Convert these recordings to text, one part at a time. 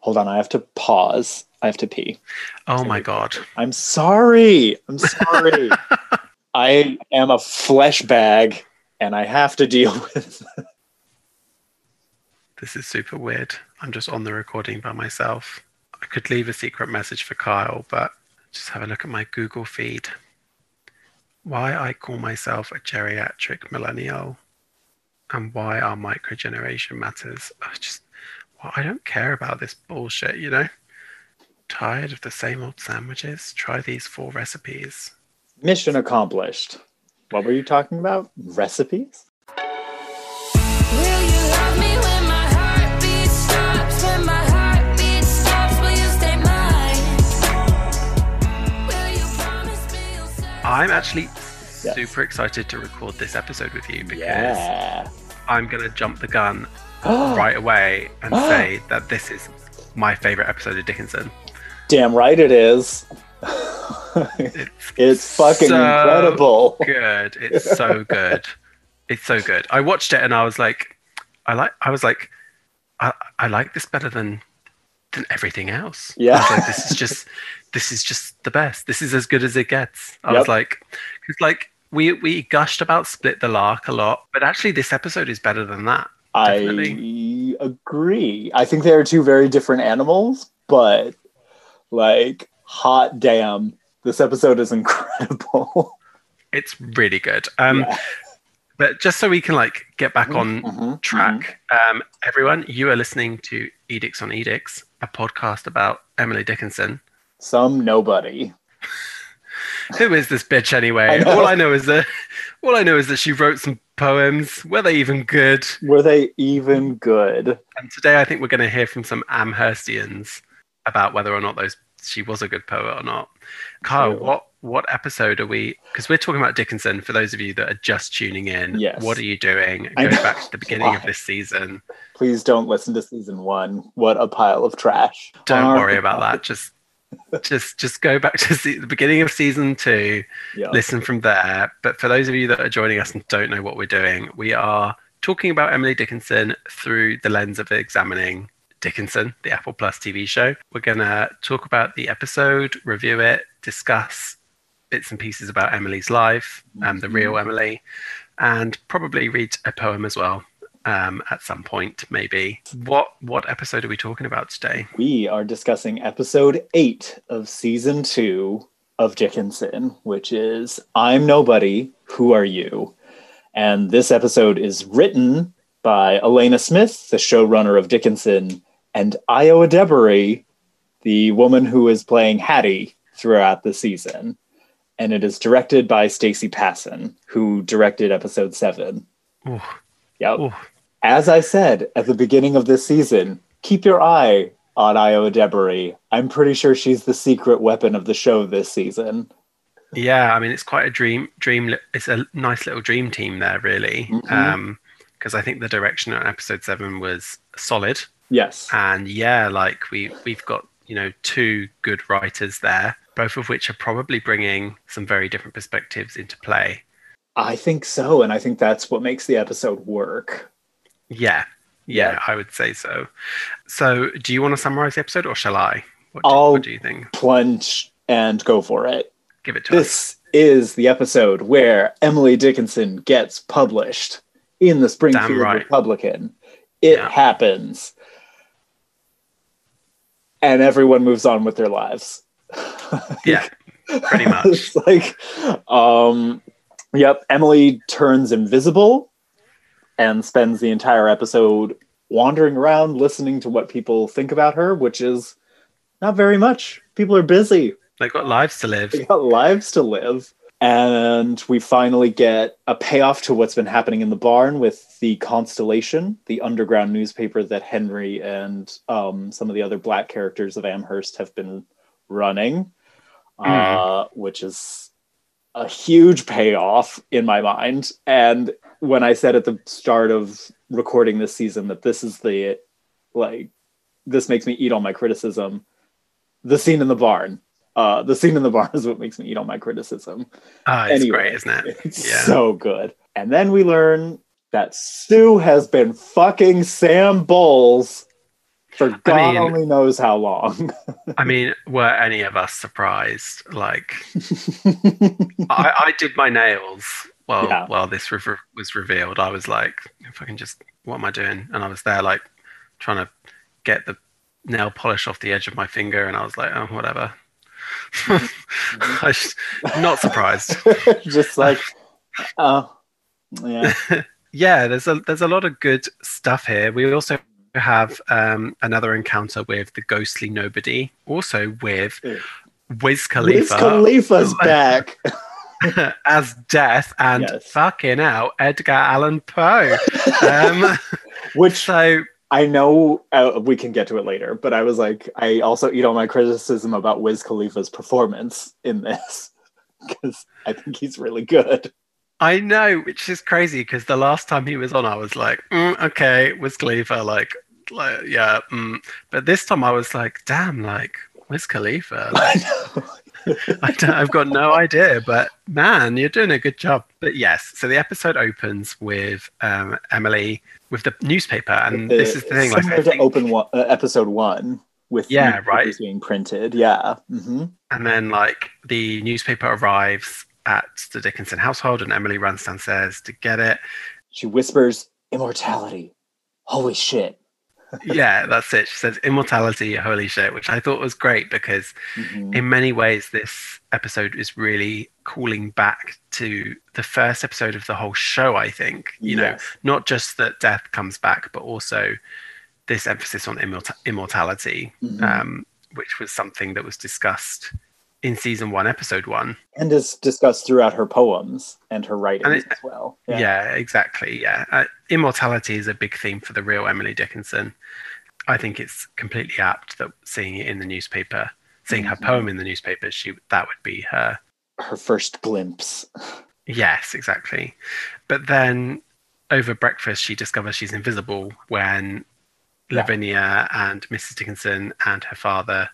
Hold on, I have to pause. I have to pee. Oh my god. I'm sorry. I'm sorry. I am a flesh bag and I have to deal with This is super weird. I'm just on the recording by myself. I could leave a secret message for Kyle, but just have a look at my Google feed. Why I call myself a geriatric millennial and why our microgeneration matters. I just, well, I don't care about this bullshit, you know? Tired of the same old sandwiches? Try these four recipes. mission accomplished. What were you talking about? Recipes? Will you love me when my heartbeat stops? When my heartbeat stops, will you stay mine? Will you promise me you'll say I'm actually Yes. super excited to record this episode with you because Yeah. I'm going to jump the gun right away and say that this is my favorite episode of Dickinson. Damn right it is. It's it's fucking so incredible. Good. It's so good. It's so good. I watched it and I was like, I like. I was like, I, I like this better than than everything else. Yeah. like, this is just this is just the best. This is as good as it gets. I Yep. was like, because like we we gushed about Split the Lark a lot, but actually this episode is better than that. Definitely. I agree. I think they are two very different animals, but like, hot damn, this episode is incredible. It's really good. Um, Yeah. But just so we can like get back on Mhm, track, um, everyone, you are listening to Edicts on Edicts, a podcast about Emily Dickinson. Some nobody. Who is this bitch anyway? I all I know is that all I know is that she wrote some poems. Were they even good? Were they even good? And today I think we're going to hear from some Amherstians about whether or not those she was a good poet or not. Kyle, True. what what episode are we? Because we're talking about Dickinson. For those of you that are just tuning in, Yes. what are you doing? I Go know. back to the beginning of this season. Please don't listen to season one. What a pile of trash. Don't worry about that. Just just just go back to the beginning of season two. Yeah. listen from there. But for those of you that are joining us and don't know what we're doing, we are talking about Emily Dickinson through the lens of examining Dickinson, the Apple Plus TV show. We're going to talk about the episode, review it, discuss bits and pieces about Emily's life, um, the real Emily, and probably read a poem as well. Um, at some point, maybe. What what episode are we talking about today? We are discussing episode eight of season two of Dickinson, which is I'm Nobody, Who Are You? And this episode is written by Alena Smith, the showrunner of Dickinson, and Ayo Edebiri, the woman who is playing Hattie throughout the season. And it is directed by Stacey Passon, who directed episode seven. Ooh, Yep. ooh. As I said at the beginning of this season, keep your eye on Ayo Edebiri. I'm pretty sure she's the secret weapon of the show this season. Yeah, I mean it's quite a dream dream it's a nice little dream team there really. Mhm. Um because I think the direction on episode 7 was solid Yes. and yeah, like we we've got, you know, two good writers there, both of which are probably bringing some very different perspectives into play. I think so. And I think that's what makes the episode work. Yeah. Yeah, Yeah. I would say so. So, do you want to summarize the episode or shall I? What do, I'll- what do you think? Plunge and go for it. Give it to us. This is the episode where Emily Dickinson gets published in the Springfield right. Republican. It Yeah. happens. And everyone moves on with their lives. Yeah. Pretty much. it's like, um, yep, Emily turns invisible and spends the entire episode wandering around listening to what people think about her, which is not very much. People are busy, They've got lives to live. they got lives to live. And we finally get a payoff to what's been happening in the barn with the Constellation, the underground newspaper that Henry and um, some of the other black characters of Amherst have been running, uh, which is a huge payoff in my mind. And when I said at the start of recording this season that this is the like this makes me eat all my criticism, the scene in the barn. Uh, the scene in the barn is what makes me eat all my criticism. Ah, it's Anyway. great, isn't it? It's Yeah. so good. And then we learn that Sue has been fucking Sam Bowles For God mean- only knows how long. I mean, were any of us surprised? Like, I, I did my nails while Yeah. while this re- was revealed. I was like, if I can just, what am I doing? And I was there like trying to get the nail polish off the edge of my finger, and I was like, oh, whatever. I just, not surprised. Just like, oh, yeah. yeah, there's a there's a lot of good stuff here. We also have um, another encounter with the ghostly nobody, also with. Wiz Wiz Khalifa's back. as Death and Yes. fucking out Edgar Allan Poe. Um, Which so I know uh, we can get to it later, but I was like, I also, eat all my criticism about Wiz Khalifa's performance in this, because I think he's really good. I know, which is crazy because the last time he was on, I was like, mm, okay, Wiz Khalifa, like, like yeah, mm. but this time I was like, damn, like Wiz Khalifa. Like, I know. I don't, I've got no idea, but man, you're doing a good job. But yes, so the episode opens with um, Emily with the newspaper, and The- this is the thing. Like, I to think- open one, uh, episode one with Yeah, right. being printed. Yeah. hmm and then like the newspaper arrives at the Dickinson household, and Emily runs downstairs to get it. She whispers, "Immortality." Holy shit. Yeah, that's it. She says immortality, holy shit, which I thought was great because Mhm. in many ways this episode is really calling back to the first episode of the whole show, I think. You know, not just that death comes back, but also this emphasis on immorta- immortality, Mhm. um, which was something that was discussed in season one, episode one. and is discussed throughout her poems and her writings it- as well. Yeah, exactly. Yeah. Uh, immortality is a big theme for the real Emily Dickinson. I think it's completely apt that seeing it in the newspaper, seeing her Mhm. poem in the newspaper, she that would be her. Her first glimpse. Yes, exactly. But then over breakfast, she discovers she's invisible when Yeah. Lavinia and Mrs. Dickinson and her father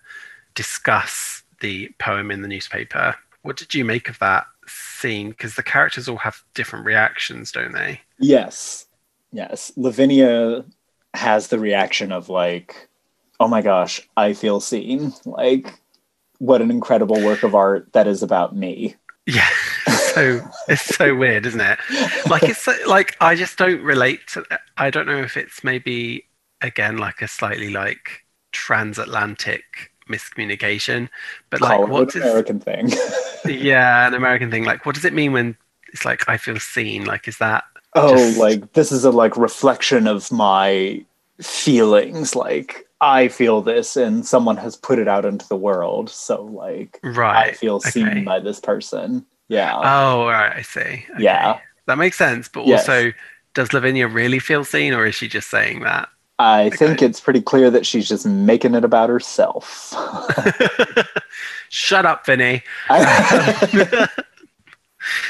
discuss the poem in the newspaper. What did you make of that scene? Because the characters all have different reactions, don't they? Yes. Yes. Lavinia has the reaction of like, oh my gosh, I feel seen. Like, what an incredible work of art that is about me. Yeah. So it's so weird, isn't it? Like it's so, like I just don't relate to I don't know if it's maybe again like a slightly like transatlantic miscommunication, but like what's an American thing. yeah, an American thing. Like what does it mean when it's like I feel seen? Like is that oh, Just- like this is a like reflection of my feelings. Like I feel this and someone has put it out into the world. So like right, I feel seen okay. by this person. Yeah. Oh, right, I see. Okay. Yeah. That makes sense. But Yes. also, does Lavinia really feel seen or is she just saying that? I think it's pretty clear that she's just making it about herself. Shut up, Vinny.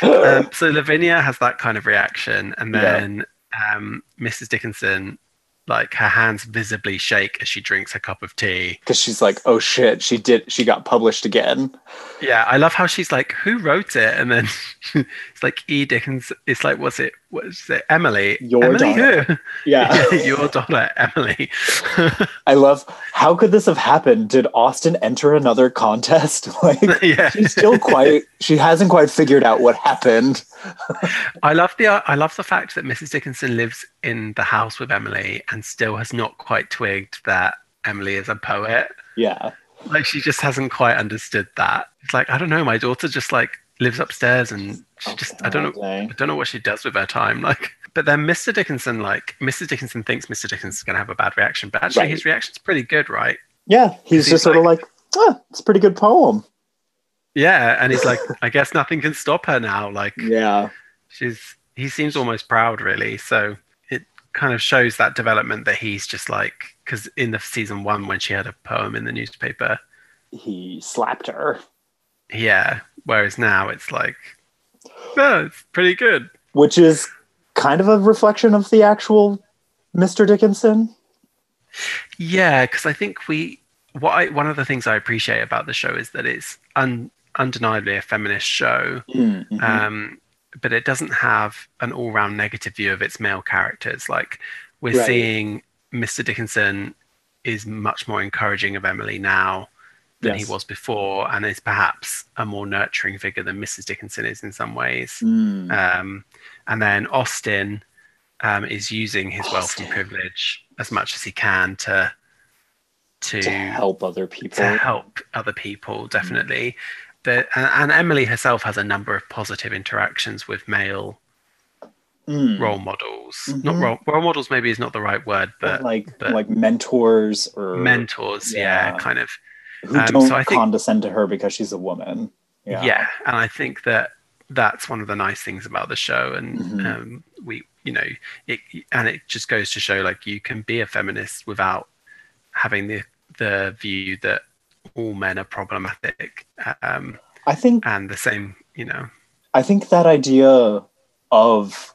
Um, so Lavinia has that kind of reaction, and Yeah. then um, Mrs. Dickinson, like her hands visibly shake as she drinks a cup of tea. because she's like, oh shit, she did, she got published again. Yeah, I love how she's like, "Who wrote it?" And then it's like E. Dickens. It's like, was it? was it? Emily. Your Emily daughter. who? Yeah, Yeah, your daughter, Emily. I love. How could this have happened? Did Austin enter another contest? Like, yeah, she's still quite. She hasn't quite figured out what happened. I love the I love the fact that Mrs. Dickinson lives in the house with Emily and still has not quite twigged that Emily is a poet. Yeah, Like she just hasn't quite understood that. It's like I don't know. My daughter just like lives upstairs and she Oh, just I don't know I don't know what she does with her time. Like, but then Mr. Dickinson like Mrs. Dickinson thinks Mr. Dickinson's going to have a bad reaction, but actually Right. his reaction's pretty good, right? Yeah, he's He's just sort of like, ah, it's a pretty good poem. Yeah, and he's like, I guess nothing can stop her now. Like Yeah, she's he seems almost proud really so it kind of shows that development that he's just like because in the season one when she had a poem in the newspaper he slapped her, yeah whereas now it's like no it's pretty good which is kind of a reflection of the actual Mr. Dickinson. yeah because i think we what I, one of the things i appreciate about the show is that it's un, undeniably a feminist show Mhm. um, but it doesn't have an all-round negative view of its male characters. Like we're Right. seeing Mr. Dickinson is much more encouraging of Emily now than Yes. he was before, and is perhaps a more nurturing figure than Mrs. Dickinson is in some ways. Mm. Um, and then Austin um, is using his wealth and privilege as much as he can to to, to help other people. to help other people, definitely. The, and, and Emily herself has a number of positive interactions with male Mm. role models. Not Mhm. role, role models, maybe is not the right word, Or but like but- like mentors or mentors. Yeah, yeah. kind of. Who um, don't so I think- condescend to her because she's a woman. Yeah. Yeah. and I think that that's one of the nice things about the show, and Mhm. um, we, you know, it and it just goes to show like you can be a feminist without having the the view that all men are problematic, um, I think and the same, you know, I think that idea of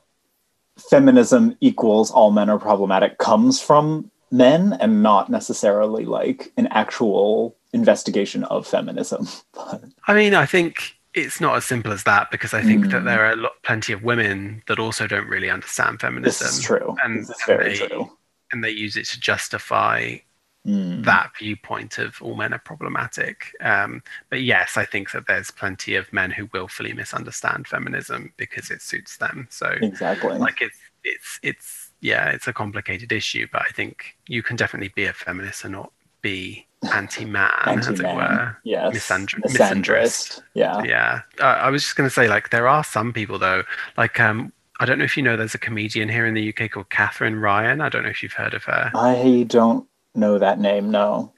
feminism equals all men are problematic comes from men and not necessarily like an actual investigation of feminism. But I mean, I think it's not as simple as that because I think that Mm. there are a lot, plenty of women that also don't really understand this feminism, is true. and- this is and they- true. and they use it to justify Mm. that viewpoint of all men are problematic. Um, but yes, I think that there's plenty of men who willfully misunderstand feminism because it suits them. So, Exactly. like, it's it's it's yeah, it's a complicated issue. But I think you can definitely be a feminist and not be anti-man, as it were. Yes. misandr- misandrist. Yeah. Yeah, uh, I was just going to say, like, there are some people though, like, um, I don't know if you know, there's a comedian here in the UK called Katherine Ryan. I don't know if you've heard of her. I don't know that name. No.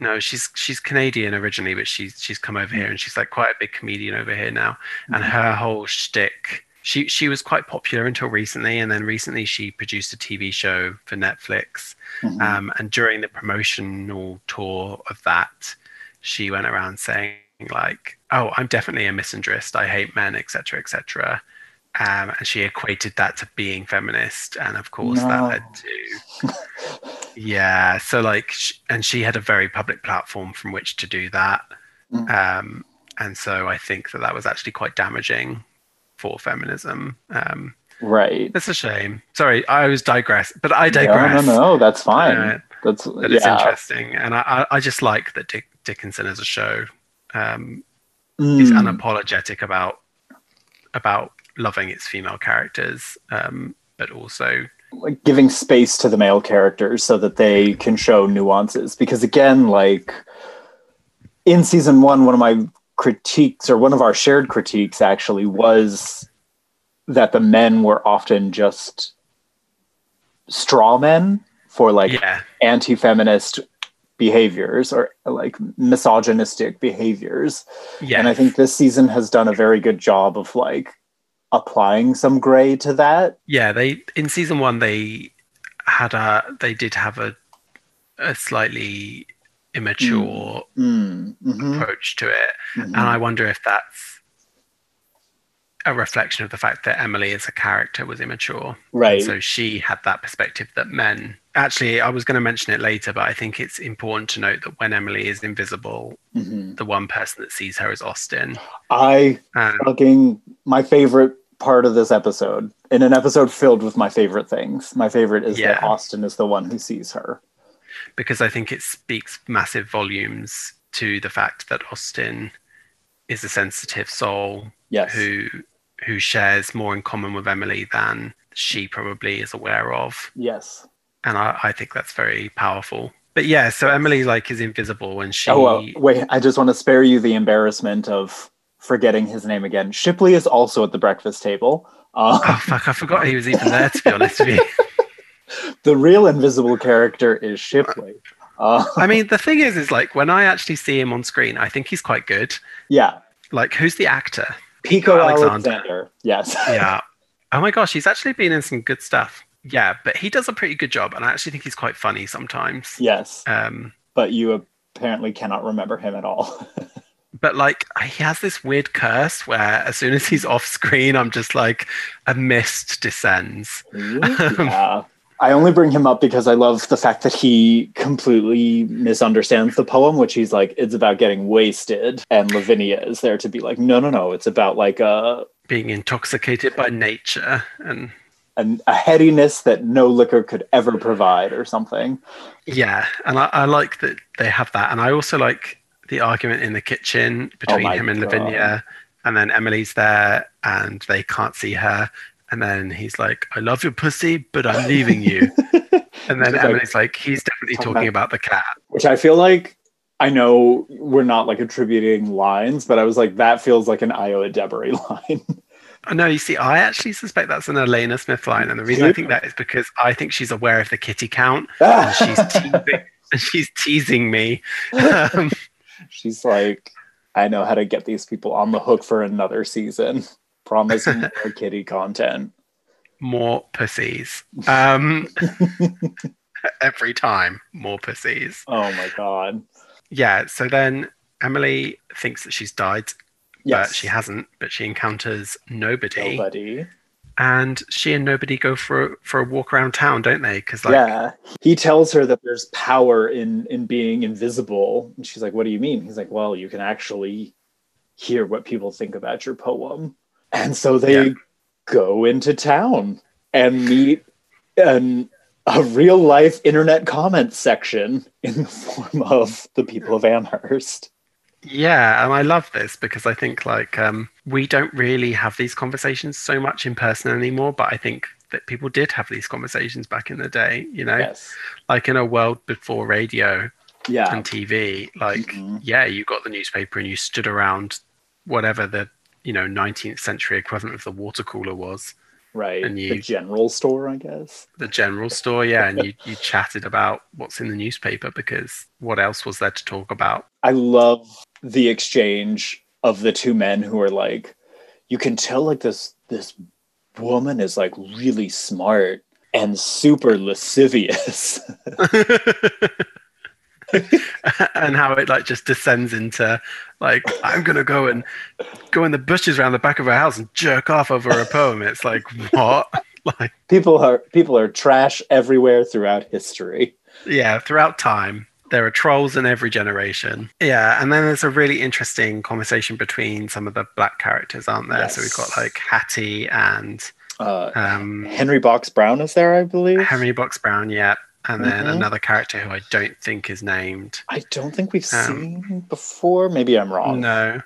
No, she's she's Canadian originally, but she's she's come over here and she's like quite a big comedian over here now. And Mhm. her whole shtick, she she was quite popular until recently, and then recently she produced a TV show for Netflix. Mhm. Um, and during the promotional tour of that, she went around saying like, "Oh, I'm definitely a misandrist. I hate men, etc., etc." Um, and she equated that to being feminist, and of course that led to yeah. So like, sh- and she had a very public platform from which to do that, Mm. um, and so I think that that was actually quite damaging for feminism. Um, right. That's a shame. Sorry, I was digress, but I digress. no, no. That's fine. Uh, that's But it's yeah. interesting, and I, I, just like that Dick, Dickinson as a show um, is Mm. unapologetic about about loving its female characters, um, but also like giving space to the male characters so that they can show nuances because again like in season one one of my critiques or one of our shared critiques actually was that the men were often just straw men for like yeah, anti-feminist behaviors or like misogynistic behaviors. Yeah, and i think this season has done a very good job of like applying some gray to that. Yeah. They in season one they had a they did have a a slightly immature Mm, mhm, approach to it, mhm. and I wonder if that's a reflection of the fact that Emily as a character was immature. right So she had that perspective that men. Actually, I was going to mention it later, but I think it's important to note that when Emily is invisible, Mhm. the one person that sees her is Austin. I And fucking my favorite part of this episode in an episode filled with my favorite things. My favorite is that Austin is the one who sees her. Because I think it speaks massive volumes to the fact that Austin is a sensitive soul Yes. who who shares more in common with Emily than she probably is aware of. Yes. And I, I think that's very powerful. But yeah, so Emily like is invisible and she Oh well, wait. I just want to spare you the embarrassment of forgetting his name again. Shipley is also at the breakfast table. Uh, Oh fuck, I forgot he was even there to be honest with you. the real invisible character is Shipley. Uh, I mean, the thing is, is like when I actually see him on screen, I think he's quite good. yeah, Like, who's the actor? Pico Alexander. Alexander. Yes. Yeah. oh my gosh, he's actually been in some good stuff. Yeah, but he does a pretty good job, and I actually think he's quite funny sometimes. yes. Um, But you apparently cannot remember him at all. but like, he has this weird curse where as soon as he's off screen, I'm just like, a mist descends. yeah. I only bring him up because I love the fact that he completely misunderstands the poem, which he's like, it's about getting wasted. And Lavinia is there to be like, no, no, no, it's about like uh Being intoxicated by nature, and an, a headiness that no liquor could ever provide, or something. Yeah, and I, I like that they have that, and I also like the argument in the kitchen between my him and God. Lavinia, and then Emily's there, and they can't see her, and then he's like, "I love your pussy, but I'm leaving you," and then She's like- Emily's like, "He's definitely Talking talking about the cat." Which I feel like I know we're not like attributing lines, but I was like, that feels like an Ayo Edebiri line. Oh, No, you see, I actually suspect that's an Alena Smith line, and the reason I think that is because I think she's aware of the kitty count, and she's teasing, and she's teasing me. Um, She's like, I know how to get these people on the hook for another season. Promise more kitty content. more pussies. Um, every time, more pussies. Oh my god. Yeah. So then Emily thinks that she's died, Yes. but she hasn't. But she encounters nobody, Nobody. and she and nobody go for for a walk around town, don't they? Because like, yeah. He tells her that there's power in in being invisible. And she's like, What do you mean? He's like, Well, you can actually hear what people think about your poem. And so they Yeah. go into town and meet an a real life internet comment section in the form of the people of Amherst. yeah, and I love this because I think like um, we don't really have these conversations so much in person anymore, but I think that people did have these conversations back in the day. You know, Yes. like in a world before radio, Yeah. and TV. Like, Mhm. yeah, you got the newspaper and you stood around whatever the you know 19th century equivalent of the water cooler was, Right. and the you- general store, I guess. the general store. Yeah, and you you chatted about what's in the newspaper because what else was there to talk about? I love the exchange of the two men who are like, you can tell like this this woman is like really smart and super lascivious. and how it like just descends into like I'm gonna go and go in the bushes around the back of her house and jerk off over a poem. It's like what? like people are people are trash everywhere throughout history. yeah, throughout time. There are trolls in every generation. Yeah, and then there's a really interesting conversation between some of the black characters, aren't there? So we've got like Hattie and Uh, um, Henry Box Brown is there, I believe. Henry Box Brown, yeah, and then Mhm. another character who I don't think is named. I don't think we've Um, seen before. Maybe I'm wrong. No.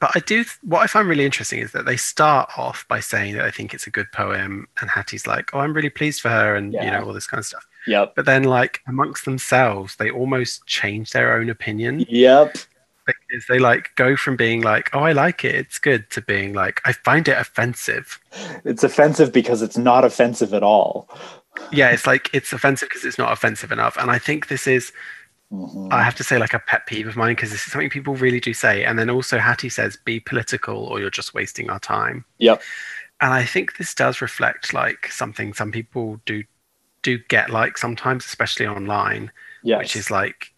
But I do. What I find really interesting is that they start off by saying that they think it's a good poem, and Hattie's like, "Oh, I'm really pleased for her," and you know all this kind of stuff. Yep. But then, like amongst themselves, they almost change their own opinion Yep. because they like go from being like, "Oh, I like it, it's good," to being like, "I find it offensive." It's offensive because it's not offensive at all. Yeah, it's like it's offensive because it's not offensive enough, and I think this is Mhm. I have to say like a pet peeve of mine because this is something people really do say. And then also Hattie says, "Be political, or you're just wasting our time." Yep. And I think this does reflect like something some people do do get like sometimes, especially online, Yes. which is like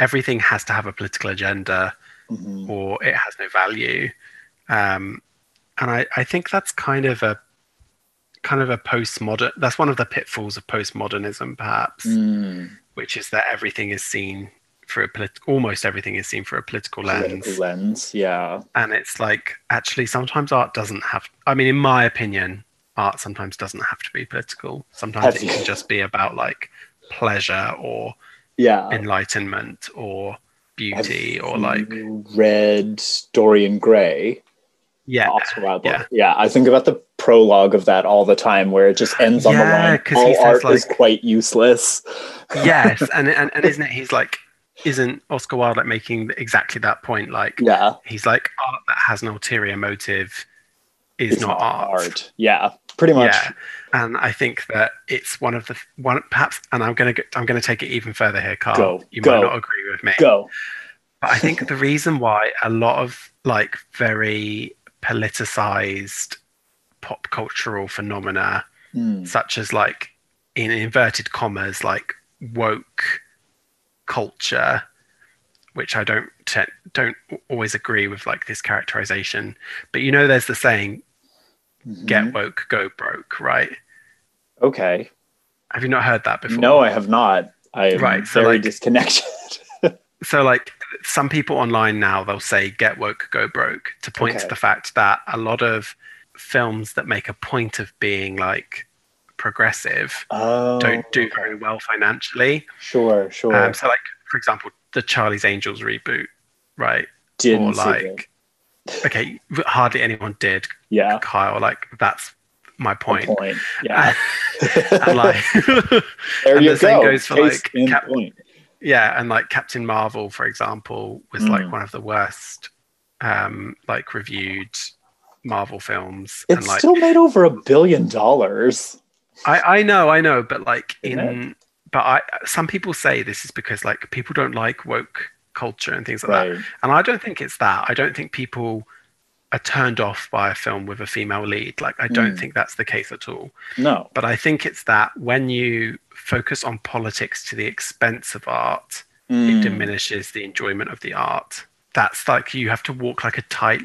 everything has to have a political agenda Mhm. or it has no value. Um, and I, I think that's kind of a kind of a postmodern. That's one of the pitfalls of postmodernism, perhaps Mm. which is that everything is seen through a polit- almost everything is seen through a political lens Political lens. Yeah. and it's like actually sometimes art doesn't have i mean in my opinion art sometimes doesn't have to be political sometimes Have it you- can just be about like pleasure or Yeah. enlightenment or beauty Have or like read Dorian Gray, yeah Oscar Wilde yeah. Yeah. I think about the prologue of that all the time, where it just ends on the line. Yeah, line. 'cause he All says, art is quite useless. yes and, and and isn't it he's like isn't oscar wilde like making exactly that point like Yeah. he's like art that has an ulterior motive is It's not, art. Yeah. Pretty much. Yeah, and I think that it's one of the one perhaps, and I'm gonna go, I'm gonna take it even further here, Carl. Go, you go. might not agree with me, Go. but I think the reason why a lot of like very politicized pop cultural phenomena, Mm. such as like in inverted commas, like woke culture, which I don't te- don't always agree with, like this characterization. But you know, there's the saying, "Get Mhm. woke, go broke," right? Okay. Have you not heard that before? No, I have not. I am Right, so, very like- disconnected. So, like, some people online now, they'll say "get woke, go broke" to point to the fact that a lot of films that make a point of being like progressive Oh, don't do okay. very well financially. Sure, sure. Um, so, like for example, the Charlie's Angels reboot, right? Didn't or like, okay, hardly anyone did. yeah. Kyle, like that's my point. Point. point. Yeah. and like, there and you the same go. goes for, Case like, Cap- point. Yeah, and like Captain Marvel, for example, was like Mm. one of the worst, um, like reviewed Marvel films. It and like, still made over a billion dollars. I I know, I know, but like Isn't in, but I some people say this is because like people don't like woke culture and things like that. And I don't think it's that. I don't think people are turned off by a film with a female lead. Like, I don't Mm. think that's the case at all. No. But I think it's that when you focus on politics to the expense of art, it Mm. diminishes the enjoyment of the art. That's like you have to walk like a tight,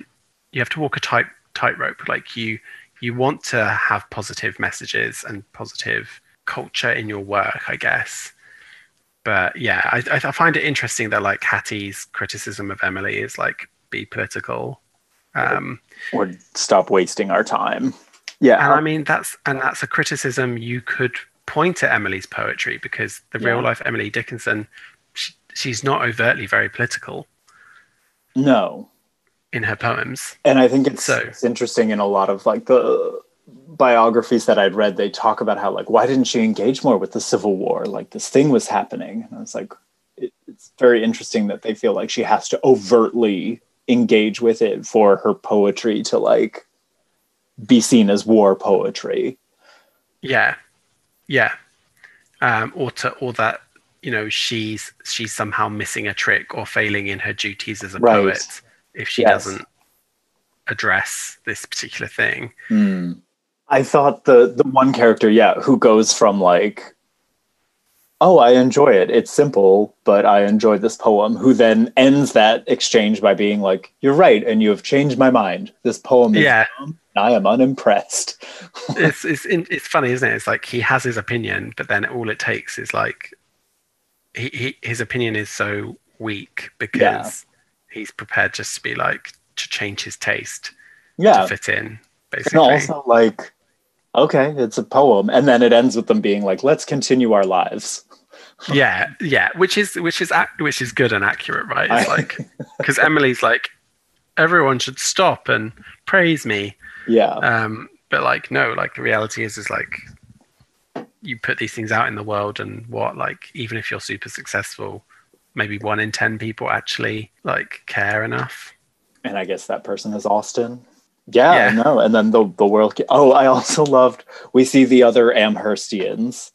you have to walk a tight tightrope. Like you, you want to have positive messages and positive culture in your work, I guess. But yeah, I, I I find it interesting that like Hattie's criticism of Emily is like be political. Um, Or stop wasting our time. Yeah. and I mean that's and that's a criticism you could point at Emily's poetry because the real life Emily Dickinson, she, she's not overtly very political no. in her poems. And I think it's, So- it's interesting in a lot of like the biographies that I'd read, they talk about how like why didn't she engage more with the Civil War? Like this thing was happening. And I was like, it, it's very interesting that they feel like she has to overtly engage with it for her poetry to like be seen as war poetry. Yeah, yeah, um, or to or that you know she's she's somehow missing a trick or failing in her duties as a Right. poet if she Yes. doesn't address this particular thing. Hmm. I thought the the one character, yeah, who goes from like, oh, I enjoy it. It's simple, but I enjoy this poem. Who then ends that exchange by being like, "You're right, and you have changed my mind. This poem is Yeah. dumb, I am unimpressed." it's it's it's funny, isn't it? It's like he has his opinion, but then all it takes is like he, he his opinion is so weak because he's prepared just to be like to change his taste Yeah, to fit in, and basically. also like, okay, it's a poem, and then it ends with them being like, "Let's continue our lives." yeah, yeah, which is which is which is good and accurate, right? It's I- like because Emily's like everyone should stop and praise me, Yeah, um, but like no, like the reality is is like you put these things out in the world and what like even if you're super successful maybe one in ten people actually like care enough and I guess that person is Austin. Yeah, Yeah. no, and then the the world. Ca- oh, I also loved. We see the other Amherstians,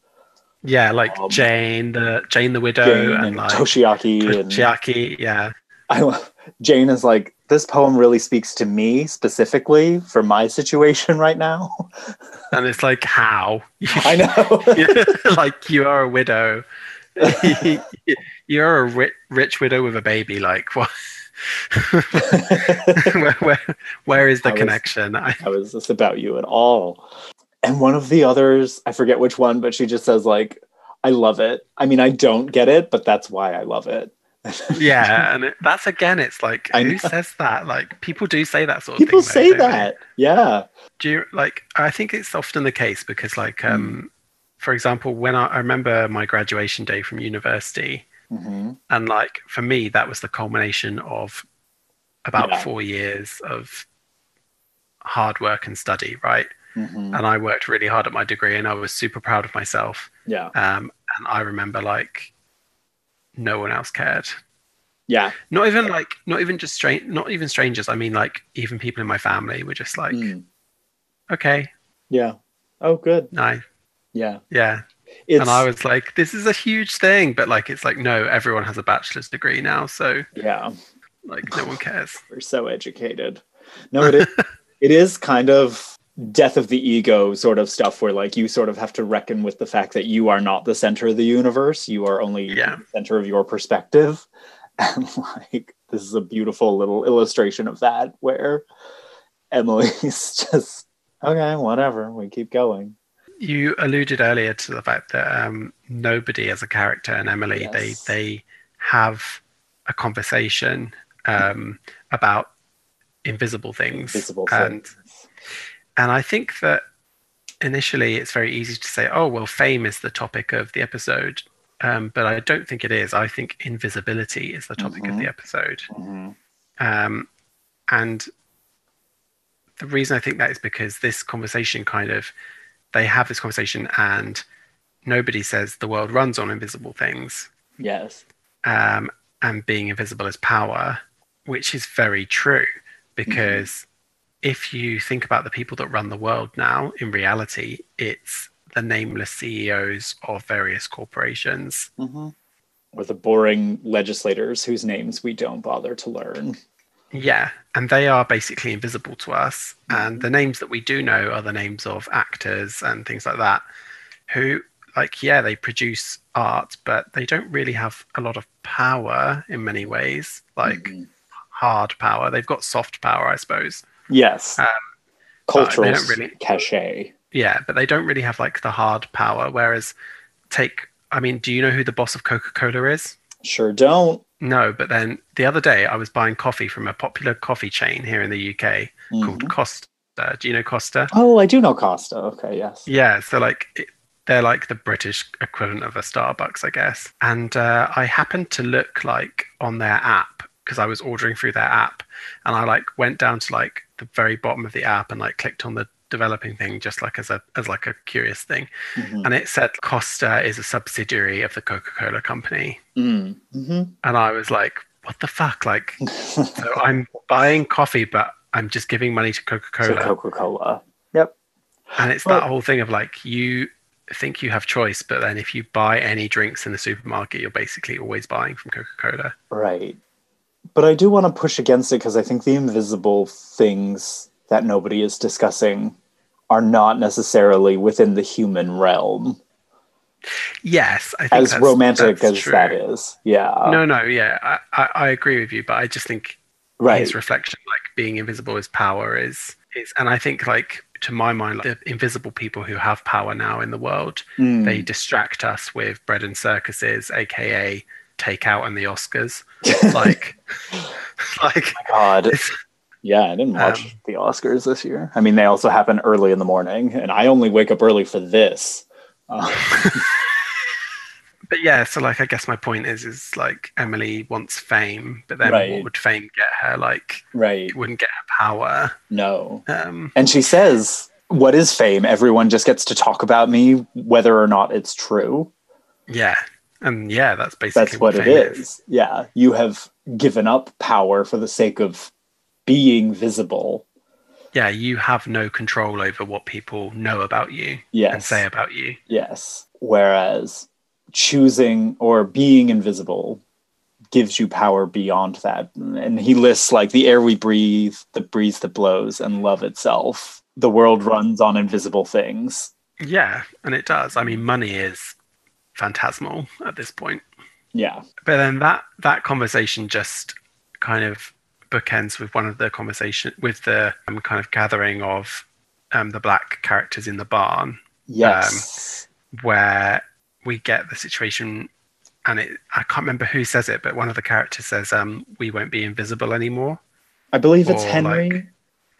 yeah like Um, jane the jane the widow Jane and, and like Toshiaki, and Toshiaki, yeah I love, Jane is like, this poem really speaks to me specifically for my situation right now. and it's like how I know. like you are a widow you're a ri- rich widow with a baby like what where, where, where is the I was- connection I, How is this about you at all? And one of the others, I forget which one, but she just says like, I love it. I mean, I don't get it, but that's why I love it. yeah and it, that's again it's like I who know. says that like people do say that sort of People thing though, say they? that. Yeah. do you like i think it's often the case because Hmm. like um for example when I, I remember my graduation day from university hmm and like for me that was the culmination of about Yeah. four years of hard work and study right hmm and i worked really hard at my degree and i was super proud of myself Yeah. um and i remember like no one else cared Yeah. not even like not even just strange not even strangers i mean like even people in my family were just like Mm. okay Yeah. Oh, good. no Yeah. yeah It's, and i was like this is a huge thing but like it's like no everyone has a bachelor's degree now so yeah. like no one cares We're so educated. No, it is. it is kind of death of the ego sort of stuff where like you sort of have to reckon with the fact that you are not the center of the universe. You are only Yeah. the center of your perspective. And like this is a beautiful little illustration of that where Emily's just okay, whatever. We keep going. You alluded earlier to the fact that um nobody as a character and emily Yes. they they have a conversation um about invisible things Visible and things. and i think that initially it's very easy to say, oh, well, fame is the topic of the episode. Um, but I don't think it is. I think invisibility is the topic of the episode. Mhm. Um, and the reason I think that is because this conversation kind of, they have this conversation and nobody says the world runs on invisible things Yes. um, and being invisible is power, which is very true because if you think about the people that run the world now, in reality, it's the nameless CEOs of various corporations. Mm-hmm. Or the boring legislators whose names we don't bother to learn. Yeah, and they are basically invisible to us. And the names that we do know are the names of actors and things like that, who, like, yeah, they produce art, but they don't really have a lot of power in many ways, like Mhm. hard power. They've got soft power, I suppose. Yes. Um, Cultural really- cachet. Yeah, but they don't really have like the hard power. Whereas, take, I mean, do you know who the boss of Coca Cola is? Sure don't. No, but then the other day I was buying coffee from a popular coffee chain here in the UK called Mhm. Costa. Do you know Costa? Oh, I do know Costa. Okay, yes. Yeah, so like it, they're like the British equivalent of a Starbucks, I guess. And uh, I happened to look like on their app because I was ordering through their app, and I like went down to like the very bottom of the app and like clicked on the developing thing just like as a as like a curious thing, Mhm. and it said Costa is a subsidiary of the Coca Cola company, Mm. Mhm. and I was like, what the fuck, like. So I'm buying coffee, but I'm just giving money to Coca Cola. Coca Cola. Yep. and it's Well- that whole thing of like, you think you have choice, but then if you buy any drinks in the supermarket, you're basically always buying from Coca Cola. Right. But I do want to push against it because I think the invisible things that nobody is discussing are not necessarily within the human realm, Yes, I think as that's- romantic that's as true. that is. Yeah. No, no, yeah, I, I, I agree with you, but I just think right. his reflection, like being invisible is power, is is, and I think like to my mind, like, the invisible people who have power now in the world, Mm. they distract us with bread and circuses, aka takeout and the Oscars. like, like God. it's, Yeah, I didn't watch Um, the Oscars this year. I mean, they also happen early in the morning, and I only wake up early for this. Uh, but yeah, so like I guess my point is is like Emily wants fame, but then Right. what would fame get her? Like right. it wouldn't get her power. No. Um, And she says, What is fame? Everyone just gets to talk about me, whether or not it's true. yeah, and yeah, that's basically That's what it fame is. Yeah. You have given up power for the sake of being visible. Yeah, you have no control over what people know about you and say about you. Yes. Whereas choosing or being invisible gives you power beyond that. And he lists like the air we breathe, the breeze that blows, and love itself. The world runs on invisible things. Yeah, and it does. I mean, money is phantasmal at this point. Yeah. But then that that conversation just kind of bookends with one of the conversation with the um, kind of gathering of um, the black characters in the barn, Yes. where we get the situation, and it I can't remember who says it, but one of the characters says, um, "We won't be invisible anymore." I believe it's or, Henry. like-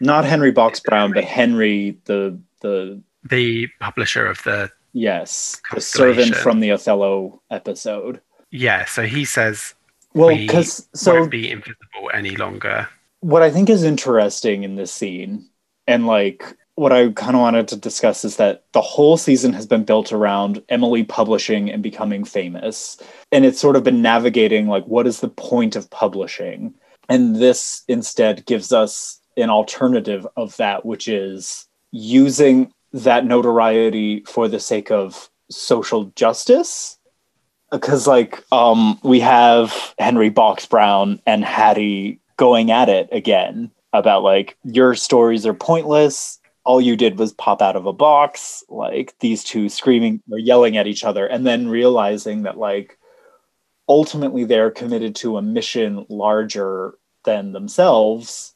Not Henry Box Brown, but Henry the the The publisher of the yes, the servant from the Othello episode. yeah, so he says, Well, "We because so won't be invisible any longer." what I think is interesting in this scene, and like what I kind of wanted to discuss is that the whole season has been built around Emily publishing and becoming famous. And it's sort of been navigating like, what is the point of publishing? And this instead gives us an alternative of that, which is using that notoriety for the sake of social justice. Because, like, um, we have Henry Box Brown and Hattie going at it again about like your stories are pointless. All you did was pop out of a box. Like these two screaming or yelling at each other and then realizing that like ultimately they're committed to a mission larger than themselves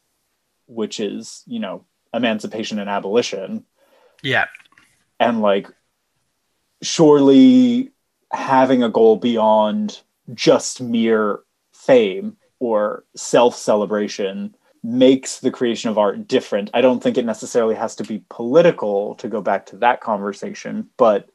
which is you know emancipation and abolition. Yeah, and like surely having a goal beyond just mere fame or self celebration makes the creation of art different. I don't think it necessarily has to be political to go back to that conversation, but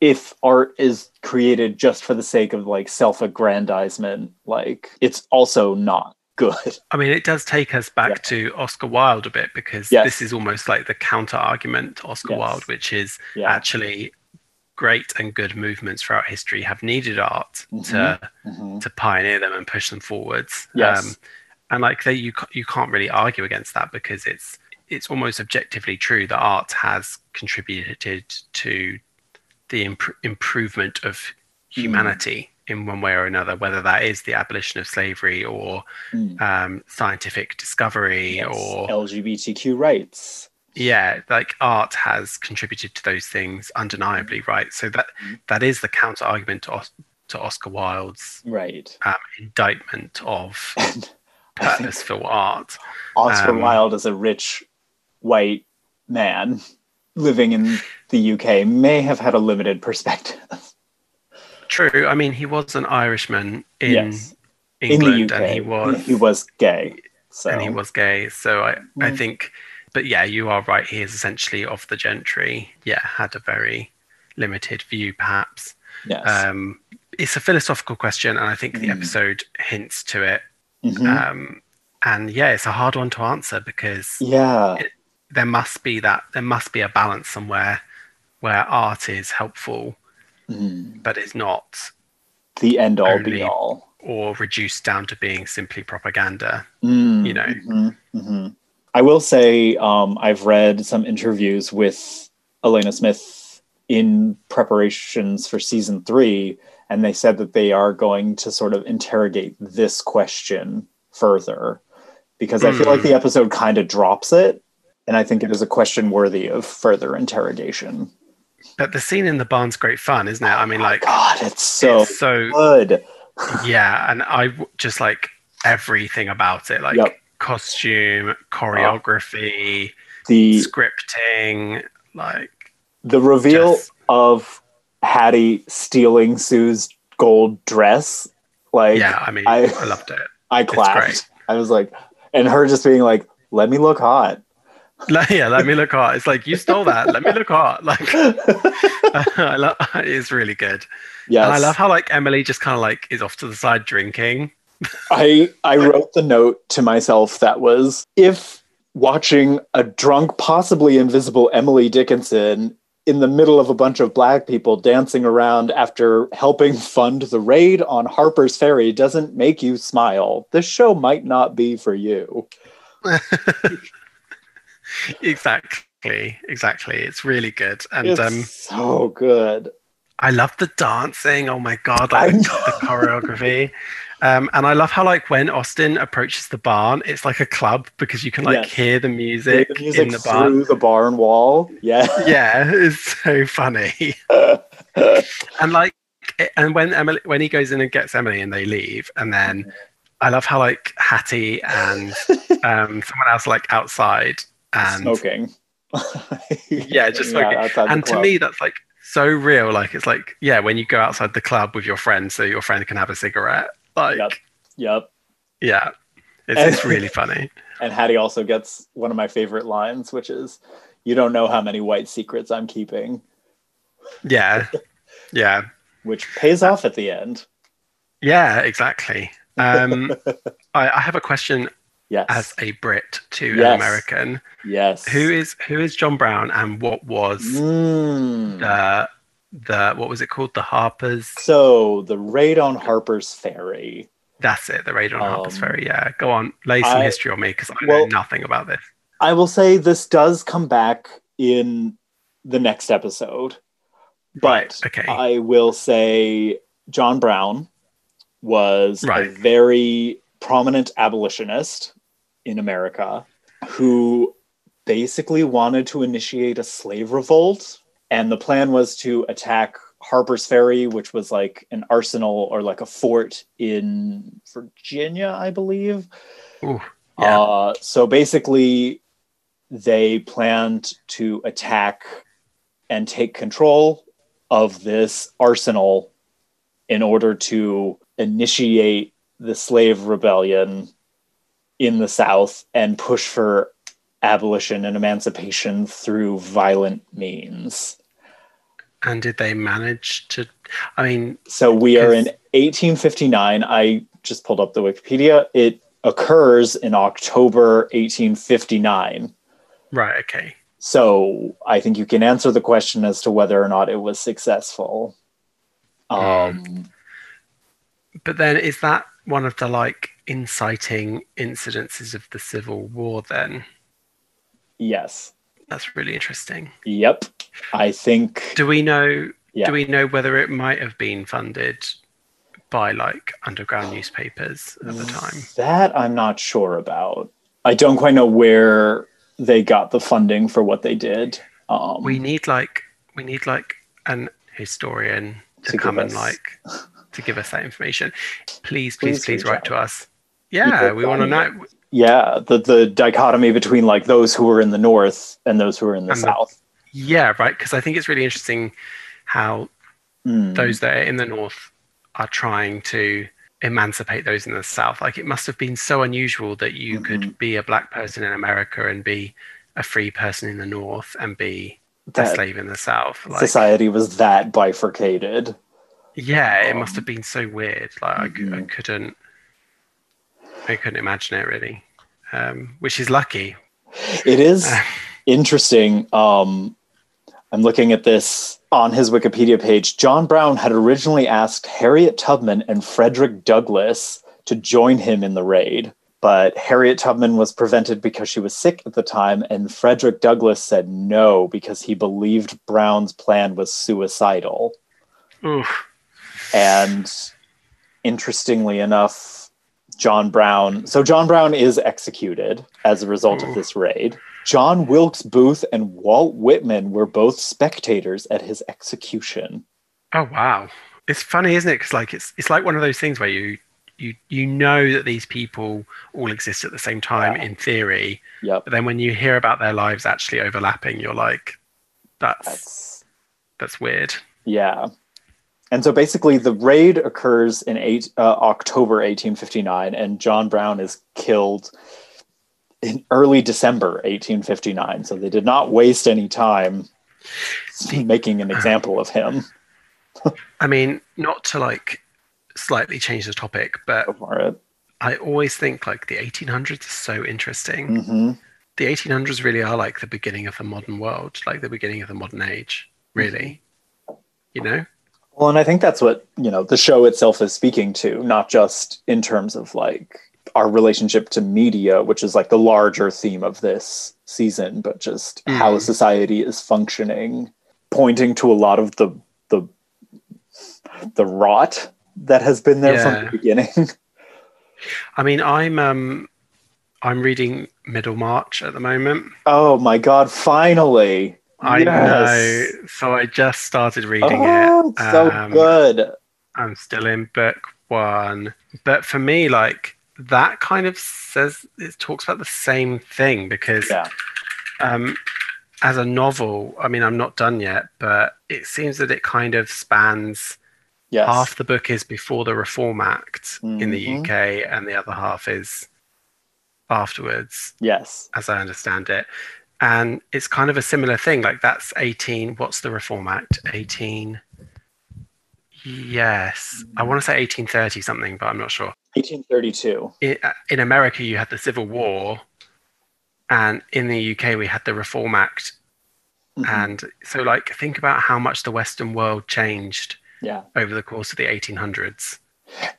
if art is created just for the sake of like self-aggrandizement, like it's also not good. I mean, it does take us back Yeah. to Oscar Wilde a bit because Yes. this is almost like the counter argument to Oscar Yes. Wilde, which is Yeah. actually great and good movements throughout history have needed art Mhm. to Mhm. to pioneer them and push them forwards. Yes. and like they, you you can't really argue against that because it's it's almost objectively true that art has contributed to the imp- improvement of Hmm. humanity in one way or another, whether that is the abolition of slavery or Mm. um, scientific discovery Yes. or LGBTQ rights. Yeah like art has contributed to those things undeniably right so that Mhm. that is the counter argument to, Os- to oscar wilde's Right. um, indictment of I purposeful art Oscar Um, Wilde is a rich white man living in the UK may have had a limited perspective. true i mean he was an irishman in yes. england in and he was he was gay. So and he was gay so i i Mm. think but yeah you are right he is essentially of the gentry yeah had a very limited view perhaps yes. um it's a philosophical question and i think the Mm. episode hints to it Mhm. um and yeah it's a hard one to answer because yeah. there must be that there must be a balance somewhere where art is helpful Mm. but it's not The end all be all. or reduced down to being simply propaganda Mm, you know. mhm, mhm. I will say um, I've read some interviews with Alena Smith in preparations for season three, and they said that they are going to sort of interrogate this question further because I feel like Hmm. the episode kind of drops it, and I think it is a question worthy of further interrogation. but the scene in the barn's great fun isn't it i mean like God, it's so it's so good. yeah and I just like everything about it like Yep. Costume oh. choreography The scripting like the reveal Just- of Hattie stealing Sue's gold dress, like yeah i mean I, I- loved it. I clapped. I was like, and her just being like, "Let me look hot." Yeah let me look hot. It's like you stole that. Let me look hot. Like i love it's really good. Yes, and i love how like emily just kind of like is off to the side drinking I I wrote the note to myself that was if watching a drunk, possibly invisible Emily Dickinson in the middle of a bunch of black people dancing around after helping fund the raid on Harper's Ferry doesn't make you smile, this show might not be for you. exactly exactly it's really good and it's um so good. I love the dancing. Oh my god, like the, the choreography. Um, and I love how like when Austin approaches the barn, it's like a club because you can like Yes. hear the Hear music, the music in the barn. through the barn wall. Yeah. Yeah, it's so funny. and like, and when Emily, when he goes in and gets Emily, and they leave, and then I love how like Hattie and um, someone else like outside, and smoking. Yeah, just smoking. outside and to me that's like so real. Like it's like yeah, when you go outside the club with your friend, so your friend can have a cigarette. Like Yep. Yep. yeah, it's, And- it's really funny. And Hattie also gets one of my favorite lines, which is, "You don't know how many white secrets I'm keeping," Yeah, yeah, which pays off at the end. yeah, exactly. Um, I, I have a question Yes. as a Brit to an American. yes. Who is who is John Brown, and what was Mm. the the what was it called? The Harper's. So the raid on Harper's Ferry. That's it. The raid on Harper's Um, Ferry. Yeah, go on, lay some I- history on me because I well- know nothing about this. I will say this does come back in the next episode. Right, But okay. I will say John Brown was a very prominent abolitionist in America who basically wanted to initiate a slave revolt. And the plan was to attack Harper's Ferry, which was like an arsenal or like a fort in Virginia, I believe. Ooh, yeah. Uh, so basically, they planned to attack and take control of this arsenal in order to initiate the slave rebellion in the South and push for abolition and emancipation through violent means. And did they manage to? I mean, So we are in 1859. I just pulled up the Wikipedia. It occurs in October 1859. right? Okay. So I think you can answer the question as to whether or not it was successful. Um, But then, is that one of the like inciting incidences of the Civil War? Then yes. that's really interesting. Yep. I think. Do we know? Yeah. Do we know whether it might have been funded by like underground newspapers at the time? That I'm not sure about. I don't quite know where they got the funding for what they did. Um, We need like we need like an historian to, To come and like to give us that information. Please, please, Please please, write out. to us. Yeah, we want to know. Yeah, the the dichotomy between like those who were in the north and those who were in the And the- south. Yeah, right. Because I think it's really interesting how Mm. those that are in the north are trying to emancipate those in the south. Like it must have been so unusual that you Mm-hmm. could be a black person in America and be a free person in the north and be a slave in the south. Like, society was that bifurcated. yeah, it Um, must have been so weird. Like I, cou- I Mhm. couldn't, I couldn't imagine it really. Um, which is lucky. It is Uh. interesting. Um, I'm looking at this on his Wikipedia page. John Brown had originally asked Harriet Tubman and Frederick Douglass to join him in the raid, but Harriet Tubman was prevented because she was sick at the time, and Frederick Douglass said no because he believed Brown's plan was suicidal. Oof. And interestingly enough, John Brown. So John Brown is executed as a result of this raid. John Wilkes Booth and Walt Whitman were both spectators at his execution. Oh wow, it's funny, isn't it? Because like it's it's like one of those things where you you you know that these people all exist at the same time Yeah. in theory, Yep. but then when you hear about their lives actually overlapping, you're like, that's That's that's weird. yeah. And so basically the raid occurs in eight, uh, October 1859 and John Brown is killed in early December 1859. So they did not waste any time making an example of him. I mean, not to like slightly change the topic, but Go for it. I always think like the 1800s is so interesting. hmm The 1800s really are like the beginning of the modern world, like the beginning of the modern age, really. You know? Well, and I think that's what, you know, the show itself is speaking to, not just in terms of like our relationship to media, which is like the larger theme of this season, but just how Mhm. society is functioning, pointing to a lot of the the the rot that has been there from the beginning. I mean, I'm um, I'm reading Middlemarch at the moment. oh my god, finally. I Yes. know, so I just started reading Oh, it. so Um, good. I'm still in book one, but for me, like that kind of says it talks about the same thing because Yeah. um, as a novel, I mean, I'm not done yet, but it seems that it kind of spans Yes. half the book is before the Reform Act in the Mhm. UK, and the other half is afterwards, Yes. as I understand it. And it's kind of a similar thing. Like that's 18. What's the Reform Act? 18. Yes, I want to say 1830 something, but I'm not sure. 1832. In, uh, in America, you had the Civil War, and in the UK, we had the Reform Act. Mhm. And so, like, think about how much the Western world changed yeah. over the course of the 1800s.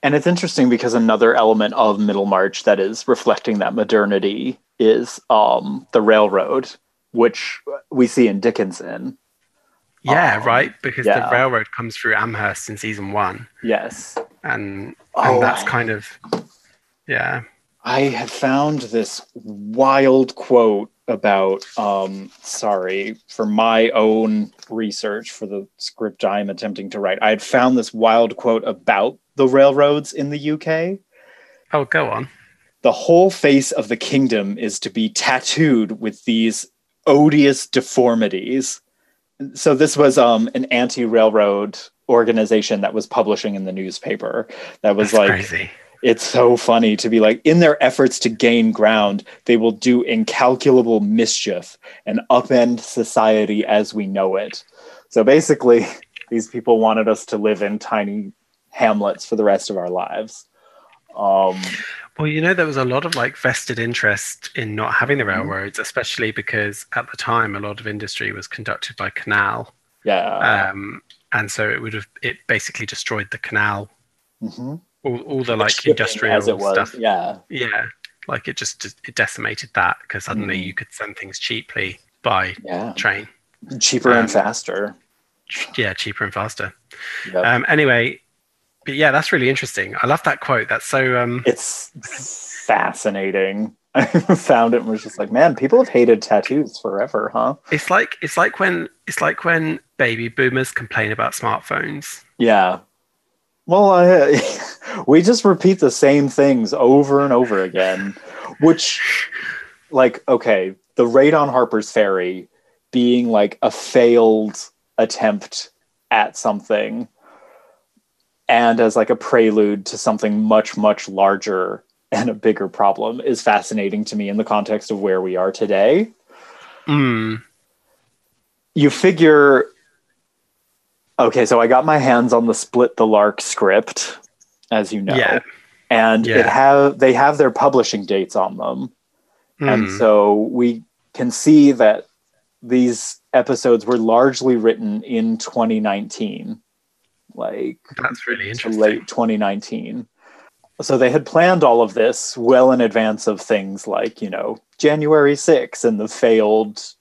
And it's interesting because another element of Middlemarch that is reflecting that modernity is um, the railroad, which we see in Dickinson. Yeah, Um, right. Because yeah. the railroad comes through Amherst in season one, Yes. and Oh, and that's kind of yeah. I had found this wild quote about, um, sorry, for my own research for the script I'm attempting to write. I had found this wild quote about the railroads in the UK. Oh, go on. The whole face of the kingdom is to be tattooed with these odious deformities. So this was um, an anti-railroad organization that was publishing in the newspaper that was That's like crazy. it's so funny to be like in their efforts to gain ground they will do incalculable mischief and upend society as we know it so basically these people wanted us to live in tiny hamlets for the rest of our lives um Well, you know, there was a lot of like vested interest in not having the Mhm. railroads, especially because at the time a lot of industry was conducted by canal, yeah um, and so it would have it basically destroyed the canal, Mhm. all, all the like Shipping industrial stuff. yeah Yeah, like it just it decimated that because suddenly Mhm. you could send things cheaply by yeah train. cheaper and Um, faster Yeah, cheaper and faster. Yep. Um, anyway, but yeah, that's really interesting. I love that quote. That's so um, it's fascinating i found it and was just like man people have hated tattoos forever huh it's like it's like when it's like when baby boomers complain about smartphones. Yeah. Well, I, we just repeat the same things over and over again, which, like, okay, the raid on Harper's Ferry being like a failed attempt at something and as like a prelude to something much, much larger and a bigger problem is fascinating to me in the context of where we are today. Mm, you figure okay so i got my hands on the split the lark script as you know Yeah. and it have they have their publishing dates on them and mm. so we can see that these episodes were largely written in 2019 like That's really interesting. late 2019 so they had planned all of this well in advance of things like you know january 6th and the failed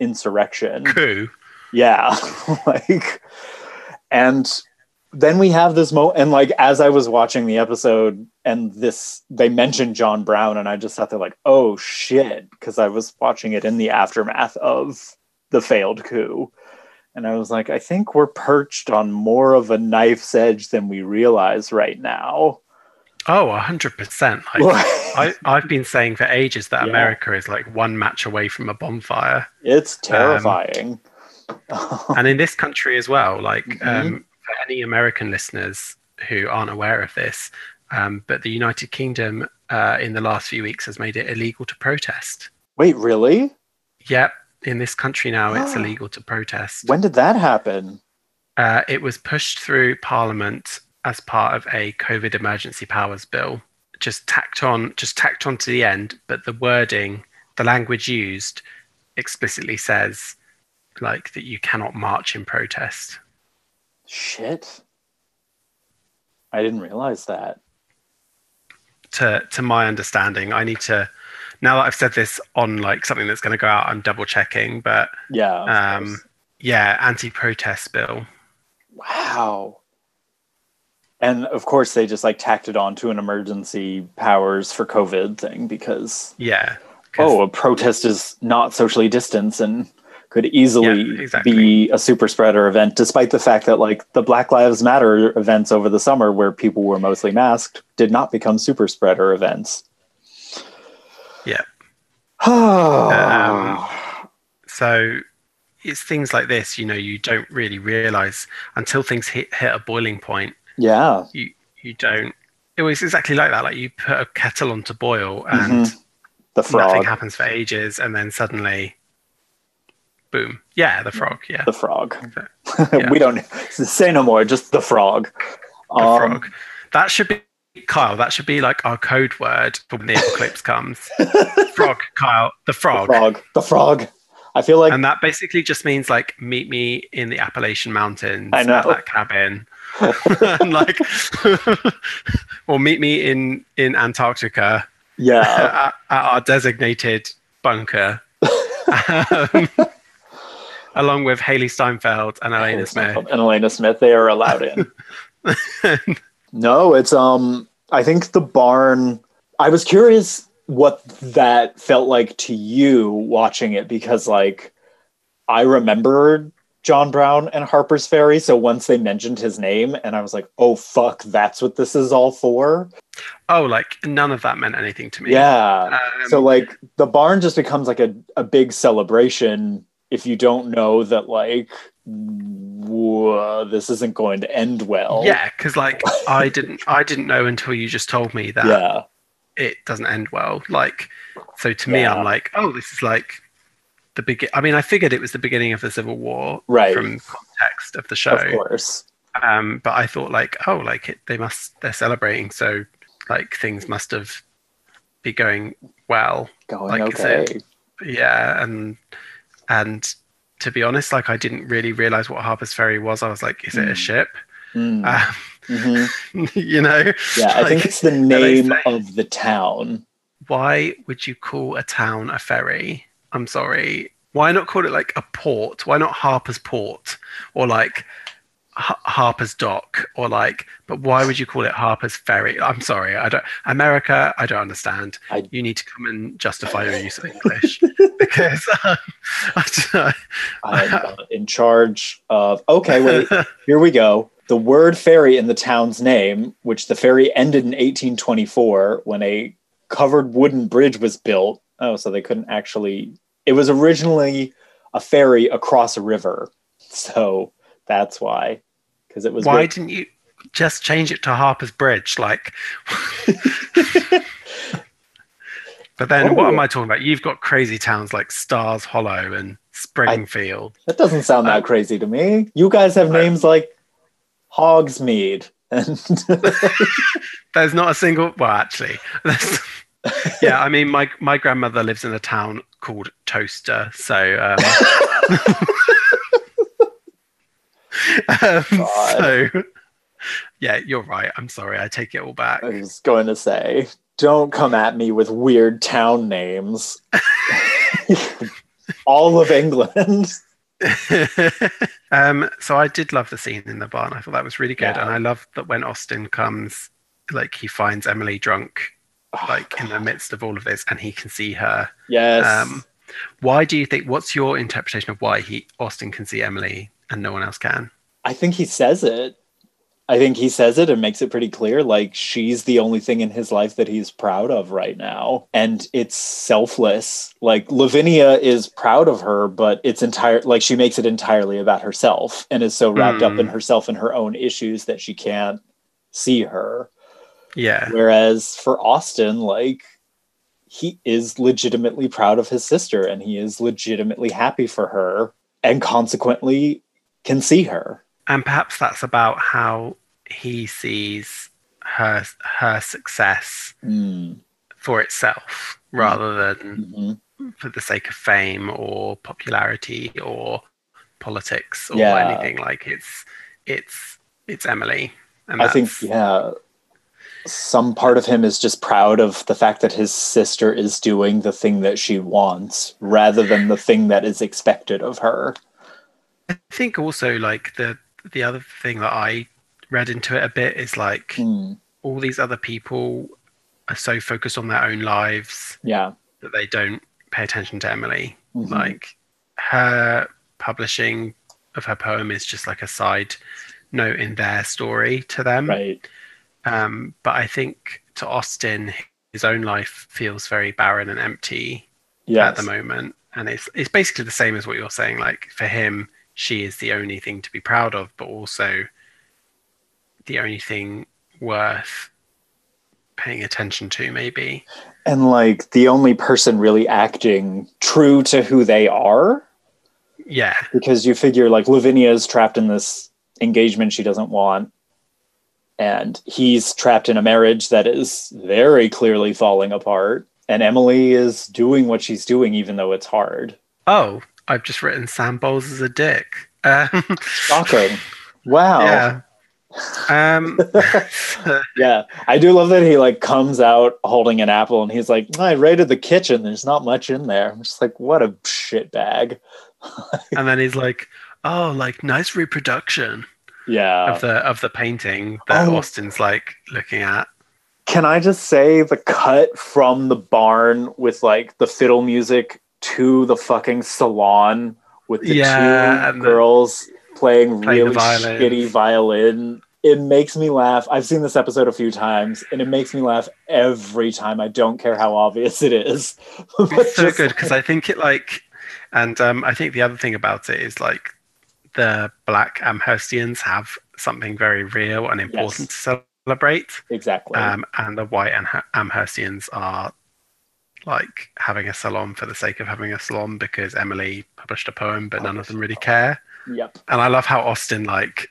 insurrection Coup. yeah like and then we have this mo and like as i was watching the episode and this they mentioned john brown and i just sat there like oh shit because i was watching it in the aftermath of the failed coup and i was like i think we're perched on more of a knife's edge than we realize right now Oh, hundred percent. Like I, I've been saying for ages that Yeah. America is like one match away from a bonfire, it's terrifying and in this country as well. Like Mhm. um, for any American listeners who aren't aware of this, um, but the United Kingdom uh, in the last few weeks has made it illegal to protest. wait really Yep, in this country now it's illegal to protest. when did that happen Uh, it was pushed through Parliament as part of a COVID emergency powers bill, just tacked on, just tacked on to the end. But the wording, the language used, explicitly says like that you cannot march in protest. shit i didn't realize that To to my understanding, I need to. Now that I've said this on like something that's going to go out, I'm double checking. But yeah um, course. yeah, anti-protest bill. Wow. And of course, they just like tacked it on to an emergency powers for COVID thing because, yeah, oh, a protest is not socially distanced and could easily Yeah, exactly. be a super spreader event, despite the fact that like the Black Lives Matter events over the summer where people were mostly masked did not become super spreader events. Yeah. um, So it's things like this, you know, you don't really realize until things hit, hit a boiling point. yeah. You you don't. It was exactly like that. Like you put a kettle on to boil and The nothing happens for ages, and then suddenly, boom! Yeah, the frog. Yeah, The frog. Yeah. we don't say no more, just the frog. the Um, frog. That should be Kyle. That should be like our code word for when the apocalypse comes. frog, Kyle. The frog. frog. The frog. I feel like And that basically just means like meet me in the Appalachian Mountains I know. at that cabin. and like or meet me in in Antarctica yeah. at, at our designated bunker. um, along with Hailee Steinfeld and Alena Smith. and Alena Smith, they are allowed in. No, it's um I think the barn I was curious what that felt like to you watching it because like I remembered John Brown and Harper's Ferry, so once they mentioned his name and I was like, "Oh fuck, that's what this is all for?" oh, like none of that meant anything to me. Yeah. Um, so like the barn just becomes like a, a big celebration if you don't know that like whoa, this isn't going to end well. Yeah, because like I didn't I didn't know until you just told me that Yeah. it doesn't end well. Like, so to me, Yeah. I'm like, oh, this is like the begin. I mean, I figured it was the beginning of the Civil War, Right. from context of the show. Of course. Um, but I thought like, oh, like it, they must they're celebrating, so like things must have be going well. Going Like, okay. it- Yeah, and and to be honest, like I didn't really realize what Harper's Ferry was. I was like, is it a Mm. ship? Mm, Um, mhm. you know? Yeah, I think it's the name of the town. why would you call a town a ferry? I'm sorry. Why not call it like a port? Why not Harper's Port or like Harper's Dock or like? But why would you call it Harper's Ferry? I'm sorry. I don't. America. I don't understand. I- You need to come and justify your use of English because um, I don't I'm uh, in charge of. Okay, wait. Here we go. The word ferry in the town's name, which the ferry ended in 1824 when a covered wooden bridge was built. Oh, so they couldn't actually. It was originally a ferry across a river. So that's why. Because it was. why built- didn't you just change it to Harper's Bridge? Like. But then, what Oh. am I talking about? You've got crazy towns like Stars Hollow and Springfield. That doesn't sound that Uh, crazy to me. You guys have names like Hogsmeade and There's not a single. Well, actually, yeah. I mean, my my grandmother lives in a town called Towcester, so. Um, um, so, yeah, you're right. I'm sorry. I take it all back. I was going to say, don't come at me with weird town names. All of England. um, so I did love the scene in the barn. I thought that was really good, Yeah. and I love that when Austin comes, like he finds Emily drunk, like in the midst of all of this, and he can see her. yes. Um, why do you think? What's your interpretation of why he Austin can see Emily and no one else can? I think he says it. I think he says it and makes it pretty clear. Like she's the only thing in his life that he's proud of right now. And it's selfless. Like Lavinia is proud of her, but it's entire like she makes it entirely about herself and is so wrapped up Hmm. in herself and her own issues that she can't see her. Yeah, Whereas for Austin, like he is legitimately proud of his sister and he is legitimately happy for her and consequently can see her. and perhaps that's about how he sees her her success Mm, for itself rather than mhm. for the sake of fame or popularity or politics or Yeah. anything like it's it's it's Emily and I think, yeah, some part of him is just proud of the fact that his sister is doing the thing that she wants rather than the thing that is expected of her. I think also like the the other thing that I read into it a bit is like Mm, all these other people are so focused on their own lives yeah. that they don't pay attention to Emily. Mhm. Like her publishing of her poem is just like a side note in their story to them. Right. Um, but I think to Austin, his own life feels very barren and empty Yes. at the moment, and it's it's basically the same as what you're saying. Like for him, she is the only thing to be proud of, but also the only thing worth paying attention to, maybe. and like the only person really acting true to who they are? Yeah, because you figure like Lavinia is trapped in this engagement she doesn't want and he's trapped in a marriage that is very clearly falling apart and Emily is doing what she's doing even though it's hard. Oh, I've just written Sam Bowles as a dick. Um, shocking wow yeah. Um, yeah i do love that he like comes out holding an apple and he's like i raided the kitchen there's not much in there i'm just like what a shit bag and then he's like, "Oh, like nice reproduction yeah of the of the painting that Oh. Austin's like looking at." Can I just say the cut from the barn with like the fiddle music to the fucking salon with the Yeah, two and the- girls playing, Playing really violins. shitty violin? It makes me laugh. I've seen this episode a few times and it makes me laugh every time. I don't care how obvious it is. It's so good because I think it like, and um, I think the other thing about it is like the Black Amherstians have something very real and important to celebrate, Exactly. um, and the White Amherstians are like having a salon for the sake of having a salon because Emily published a poem, but none of them really care. yep. And I love how Austin like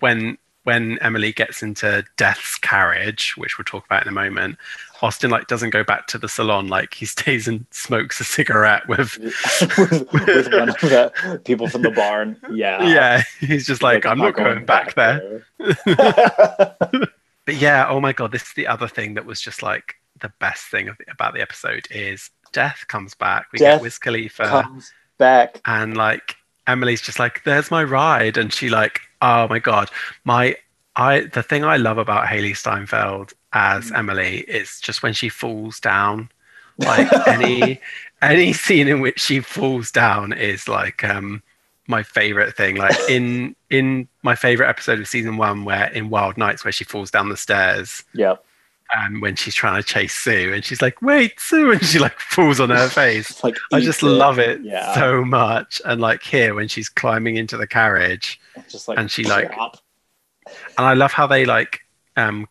when when Emily gets into Death's carriage, which we'll talk about in a moment, Austin like doesn't go back to the salon. Like he stays and smokes a cigarette with with, with one of the people from the barn. Yeah. yeah. He's just like, I'm not going, back, there. there. But yeah, oh my god, this is the other thing that was just like the best thing of the, about the episode is Death comes back. We Death get Wiz Khalifa Comes back. and like Emily's just like, "There's my ride," and she like, "Oh my god, my I." The thing I love about Hailee Steinfeld as Mm. Emily is just when she falls down. Like any any scene in which she falls down is like um my favorite thing. Like in in my favorite episode of season one, where in Wild Nights, where she falls down the stairs Yep. And when she's trying to chase Sue, and she's like, "Wait, Sue," and she like falls on her face. Like I just love it Yeah. so much. And like here, when she's climbing into the carriage, just like and she, like, plop. and I love how they like um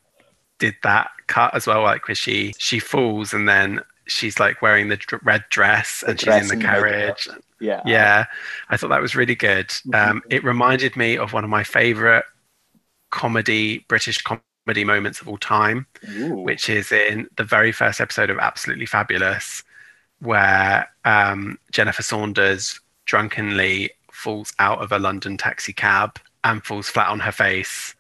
did that cut as well. Like where she she falls and then she's like wearing the dr- red dress The and dress she's in the carriage. yeah. Yeah, I thought that was really good. Um, Mhm. it reminded me of one of my favorite comedy British comedy moments of all time Ooh. which is in the very first episode of Absolutely Fabulous, where um, Jennifer Saunders drunkenly falls out of a London taxi cab and falls flat on her face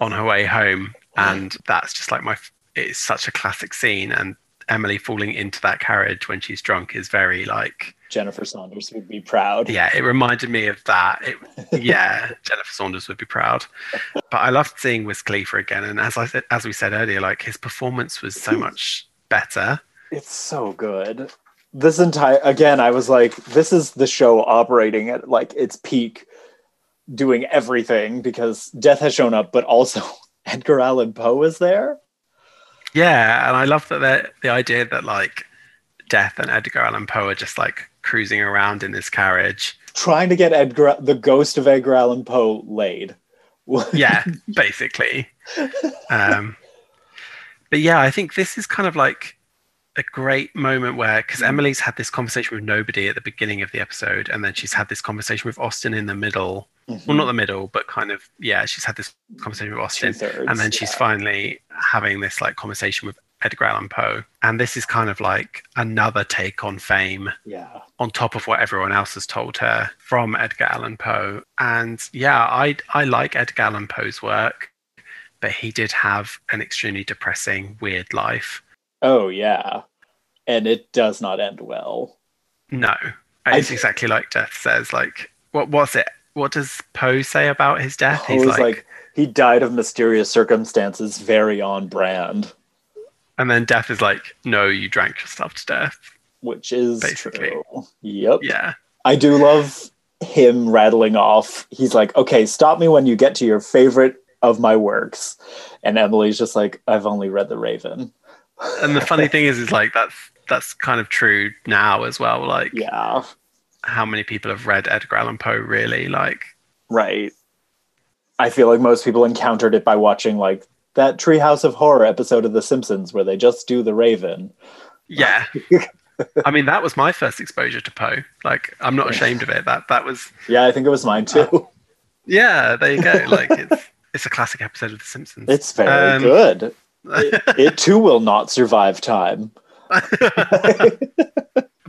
on her way home. And that's just like my, it's such a classic scene. And Emily falling into that carriage when she's drunk is very like, Jennifer Saunders would be proud. yeah, it reminded me of that. It, yeah, Jennifer Saunders would be proud. But I loved seeing Wiz Khalifa again, and as I said, as we said earlier, like his performance was so much better. It's so good. This entire again, I was like, this is the show operating at like its peak, doing everything because Death has shown up, but also Edgar Allan Poe is there. Yeah, and I love that the the idea that like Death and Edgar Allan Poe are just like cruising around in this carriage. Trying to get Edgar the ghost of Edgar Allan Poe laid. Yeah, basically. Um, but yeah, I think this is kind of like a great moment where because Emily's had this conversation with nobody at the beginning of the episode, and then she's had this conversation with Austin in the middle. Well, not the middle, but kind of yeah, she's had this conversation with Austin, Two-thirds, and then she's yeah. finally having this like conversation with Edgar Allan Poe, and this is kind of like another take on fame Yeah. on top of what everyone else has told her from Edgar Allan Poe. And yeah, I I like Edgar Allan Poe's work, but he did have an extremely depressing, weird life. Oh yeah. And it does not end well. No, I- it's exactly like Death says. Like, what was it? What does Poe say about his death? Poe's like, he died of mysterious circumstances, very on brand, and then Death is like, no, you drank yourself to death. which is Basically. true. Yep. Yeah, I do love him rattling off. He's like, okay, stop me when you get to your favorite of my works. And Emily's just like, I've only read The Raven. and the funny thing is, is like that's that's kind of true now as well. Like, Yeah, how many people have read Edgar Allan Poe? Really? Like, right. I feel like most people encountered it by watching like that Treehouse of Horror episode of The Simpsons where they just do The Raven. Yeah. I mean, that was my first exposure to Poe. Like, I'm not ashamed of it. That that was, Yeah, I think it was mine too. yeah. There you go. Like, it's it's a classic episode of The Simpsons. It's very Um, good. It, it too will not survive time. but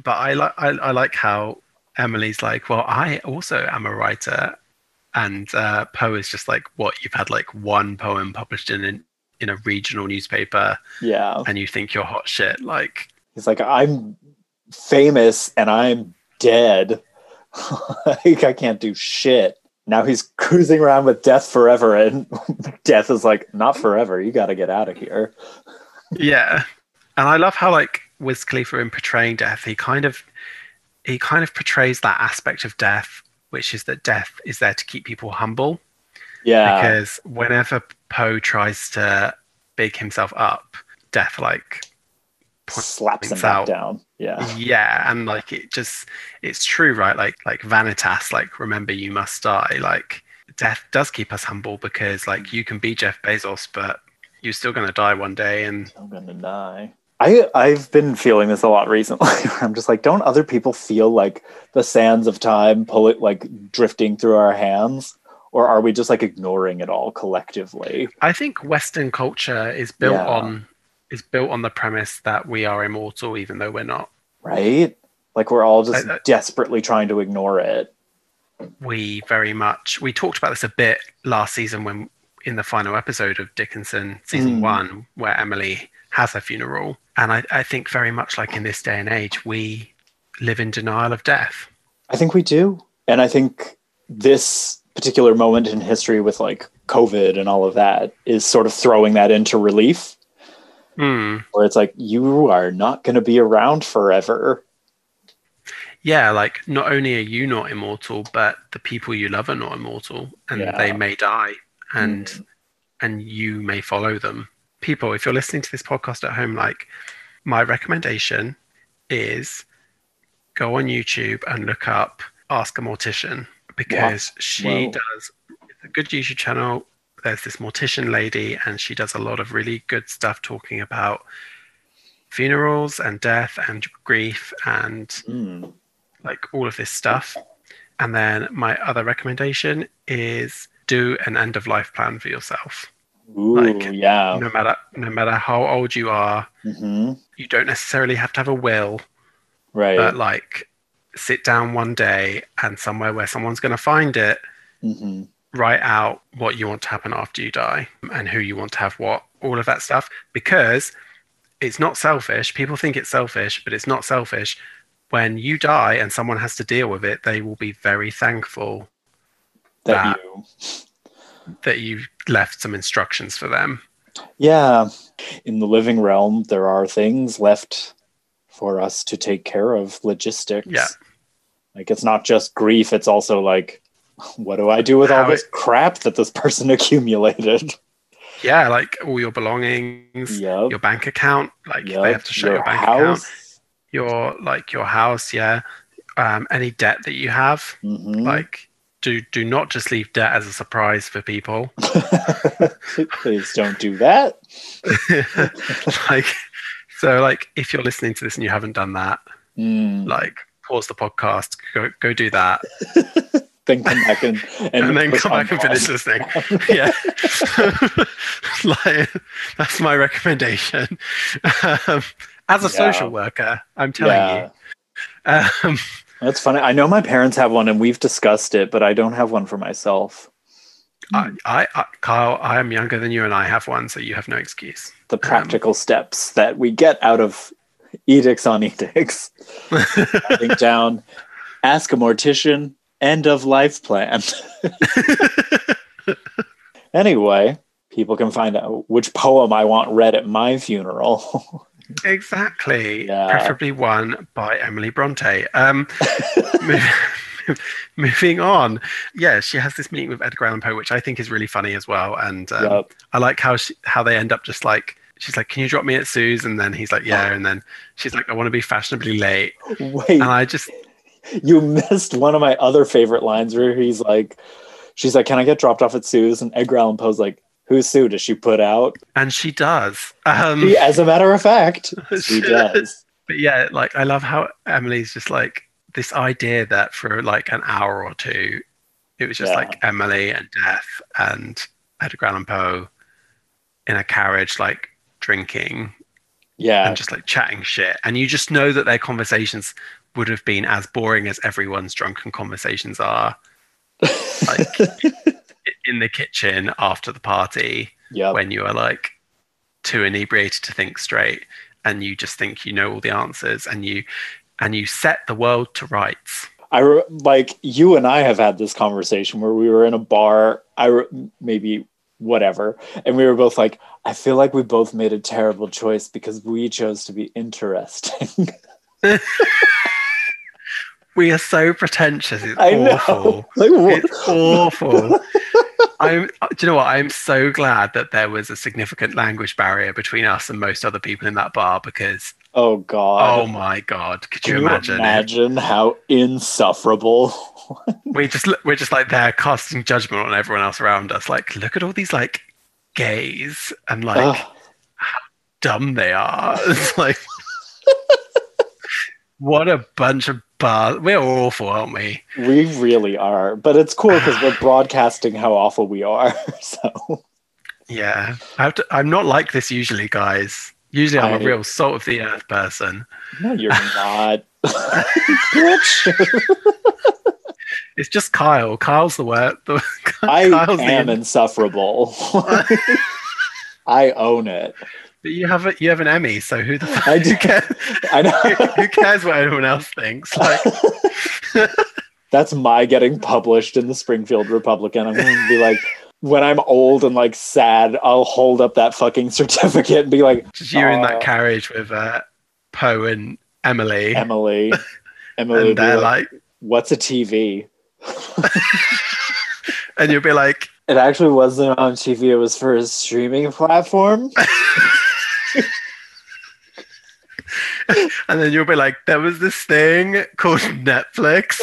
I like I, I like how Emily's like, well, I also am a writer, and uh, Poe is just like, what you've had like one poem published in an, in a regional newspaper, Yeah. and you think you're hot shit. Like, He's like, I'm famous and I'm dead. like, I can't do shit. Now he's cruising around with death forever, and death is like, not forever. You got to get out of here. yeah, and I love how like Wiz Khalifa in portraying death, he kind of he kind of portrays that aspect of death, which is that death is there to keep people humble. Yeah. because whenever Poe tries to big himself up, Death like slaps him back out. down. Yeah. yeah and like it just it's true right like like vanitas like remember you must die like death does keep us humble because like you can be jeff bezos but you're still going to die one day and I'm gonna die. I I've been feeling this a lot recently. I'm just like, don't other people feel like the sands of time pull it like drifting through our hands, or are we just like ignoring it all collectively? i think western culture is built Yeah. on is built on the premise that we are immortal even though we're not Right? Like we're all just I- desperately trying to ignore it. we very much we talked about this a bit last season when in the final episode of dickinson season Mm. one where emily has her funeral and I, I think very much like in this day and age we live in denial of death I think we do. And I think this particular moment in history with like COVID and all of that is sort of throwing that into relief Hmm. where it's like you are not going to be around forever. yeah like not only are you not immortal but the people you love are not immortal and Yeah. they may die and Mm. and you may follow them people if you're listening to this podcast at home like my recommendation is go on youtube and look up ask a mortician because she Wow. does it's a good youtube channel there's this mortician lady and she does a lot of really good stuff talking about funerals and death and grief and Mm. like all of this stuff. And then my other recommendation is do an end of life plan for yourself. Ooh, Like, yeah. No matter no matter how old you are, hmm you don't necessarily have to have a will, Right. but like sit down one day and somewhere where someone's going to find it, hmm write out what you want to happen after you die and who you want to have what, all of that stuff because it's not selfish. People think it's selfish, but it's not selfish. When you die and someone has to deal with it, they will be very thankful That that- you. That you left some instructions for them. Yeah. In the living realm, there are things left for us to take care of logistics. Yeah. Like it's not just grief, it's also like, what do I do with all How this crap that this person accumulated? Yeah, like all your belongings, Yep. your bank account, like Yep. they have to show your, bank account, your like your house, yeah. Um, any debt that you have, Mhm. like do do not just leave debt as a surprise for people. Please don't do that. like so like if you're listening to this and you haven't done that, Mm. like pause the podcast, go go do that, Then come back and, and, and, then come back and finish finish listening. yeah. like that's my recommendation. Um, as a Yeah. social worker, I'm telling Yeah. you. Um, That's funny. I know my parents have one and we've discussed it, but I don't have one for myself. I, I, I, Kyle, I am younger than you, and I have one, so you have no excuse. The um, practical steps that we get out of edicts on edicts. Writing down, ask a mortician, end of life plan. anyway, people can find out which poem I want read at my funeral. exactly. Yeah. Preferably one by Emily Bronte. Um, mov- moving on. Yeah, she has this meeting with Edgar Allan Poe, which I think is really funny as well. And um, Yep. I like how she, how they end up just like she's like, "Can you drop me at Sue's?" And then he's like, "Yeah." And then she's like, "I want to be fashionably late." Wait, And I just you missed one of my other favorite lines where he's like, she's like, can I get dropped off at Sue's? And Edgar Allan Poe's like, who's Sue? Does she put out? and she does. Um, She- as a matter of fact, she does. but yeah, like I love how Emily's just like this idea that for like an hour or two, it was just Yeah. like Emily and Death and Edgar Allan Poe in a carriage, like drinking Yeah. and just like chatting shit. And you just know that their conversations would have been as boring as everyone's drunken conversations are. Like in the kitchen after the party Yep. when you are like too inebriated to think straight and you just think you know all the answers and you and you set the world to rights. I re- like you and I have had this conversation where we were in a bar. I re- maybe whatever, and we were both like, I feel like we both made a terrible choice because we chose to be interesting. We are so pretentious. It's I awful. Like. It's awful. I'm. Uh, do you know what? I'm so glad that there was a significant language barrier between us and most other people in that bar because Oh God. Oh my god! Could Can you you imagine? it? imagine how insufferable? We just we're just like there casting judgment on everyone else around us. Like, look at all these like gays and like Ugh. dumb they are. It's like what a bunch of bar. We're awful, aren't we? we really are, but it's cool because we're broadcasting how awful we are. So Yeah, I I'm not like this usually, guys. Usually, I'm a real salt of the earth person. no, you're not. It's just Kyle. Kyle's the word. The, I Kyle's am the. insufferable. I own it. But you have a, you have an Emmy, so who the fuck? I do. care? I know. who cares what anyone else thinks? Like, That's my getting published in the Springfield Republican. I'm going to be like, when I'm old and like sad, I'll hold up that fucking certificate and be like, just you in that carriage with uh, Poe and Emily, Emily. Emily, and they're like, like, what's a TV? and you'll be like, It actually wasn't on TV. It was for a streaming platform. and then you'll be like, there was this thing called Netflix.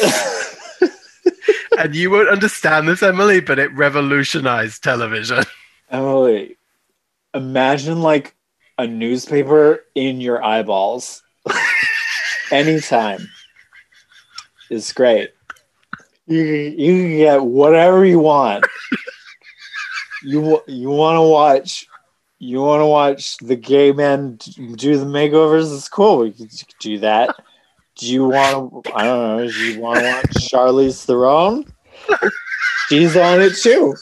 and you won't understand this, Emily, but it revolutionized television. Emily, imagine like a newspaper in your eyeballs anytime. It's great. You, you can get whatever you want. You you want to watch you want to watch the gay men do the makeovers? It's cool. We can do that. Do you want to? I don't know. Do you want to watch Charlize Theron? She's on it too.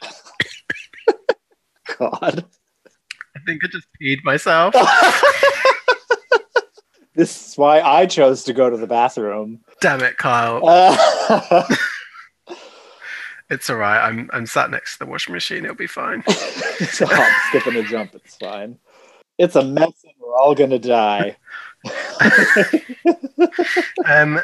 God. I think I just peed myself. This is why I chose to go to the bathroom. Damn it, Kyle. Uh, It's all right. I'm I'm sat next to the washing machine. It'll be fine. it's a hop, skip, and a jump. It's fine. It's a mess, and we're all gonna die. Um,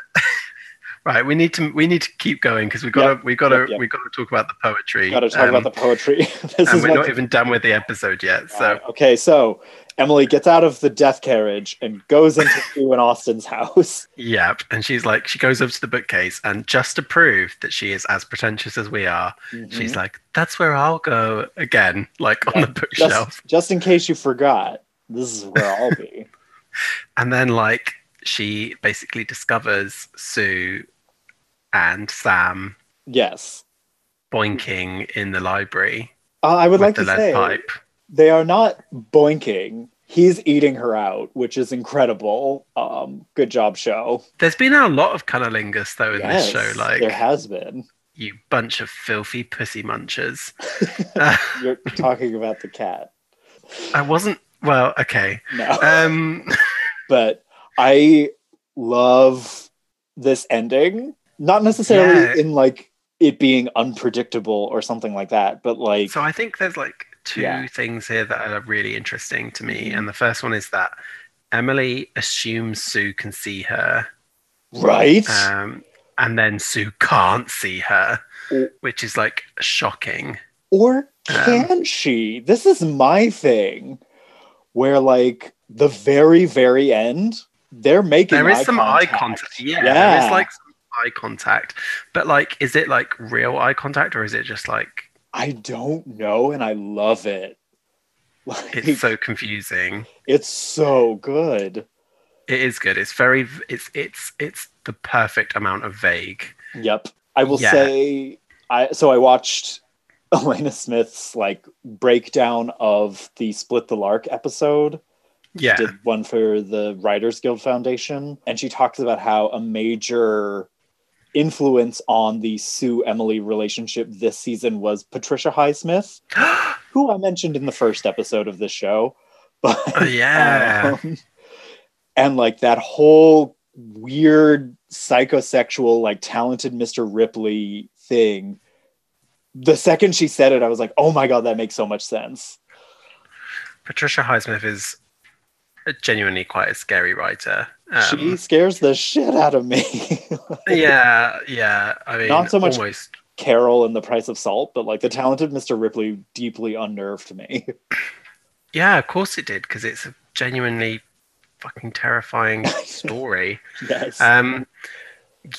right. We need to we need to keep going because we got to Yep, we got to yep, yep. we got to talk about the poetry. Got to talk Um, about the poetry. this and is we're not even done with the episode yet. So Right, okay, so Emily gets out of the death carriage and goes into Sue and Austin's house. Yep. And she's like, she goes over to the bookcase, and just to prove that she is as pretentious as we are, she's like, that's where I'll go again, like on the bookshelf. just, just in case you forgot, this is where I'll be. And then, like, she basically discovers Sue and Sam yes. boinking in the library Uh, I would like to say pipe. They are not boinking. He's eating her out, which is incredible. Um, good job, show. There's been a lot of cunnilingus, though, in Yes, this show. Like, there has been. you bunch of filthy pussy munchers. You're talking about the cat. I wasn't, well, okay. No. Um, but I love this ending. Not necessarily Yeah. in like it being unpredictable or something like that, but like So I think there's like two Yeah. things here that are really interesting to me. Mhm. And the first one is that Emily assumes Sue can see her, right? um, and then Sue can't see her, which is like shocking. or um, can she? This is my thing. Where like the very, very end, they're making There is eye some contact. eye contact. Yeah, Yeah. there is like some eye contact. But like, is it like real eye contact or is it just like I don't know, and I love it. Like, it's so confusing? it's so good. It is good. It's very. It's it's it's the perfect amount of vague. Yep. I will Yeah. say I so I watched Alena Smith's like breakdown of the Split the Lark episode. Yeah. Did one for the Writers Guild Foundation. And she talks about how a major influence on the Sue Emily relationship this season was Patricia Highsmith, who I mentioned in the first episode of this show. But Oh, yeah. um, and like that whole weird psychosexual like talented mr ripley thing the second she said it i was like oh my god that makes so much sense Patricia Highsmith is genuinely quite a scary writer. she Um, scares the shit out of me yeah, yeah. I mean, Not so much- almost. carol and the price of salt but like the talented mr ripley deeply unnerved me Yeah, of course it did because it's a genuinely fucking terrifying story. Yes. Um,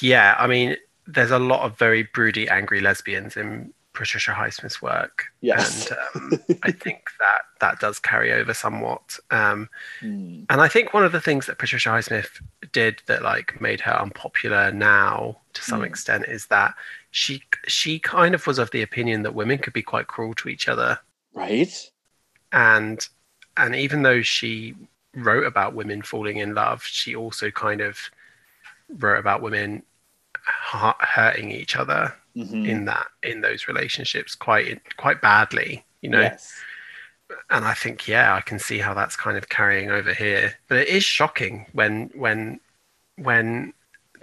yeah, I mean, there's a lot of very broody, angry lesbians in Patricia Highsmith's work, Yes. and um, I think that that does carry over somewhat. Um, Mm. and I think one of the things that Patricia Highsmith did that like made her unpopular now to some Mm. extent is that she she kind of was of the opinion that women could be quite cruel to each other, Right? and and even though she wrote about women falling in love, she also kind of wrote about women hurting each other Mhm. in that in those relationships quite quite badly, you know Yes. and I think yeah, I can see how that's kind of carrying over here. But it is shocking when when when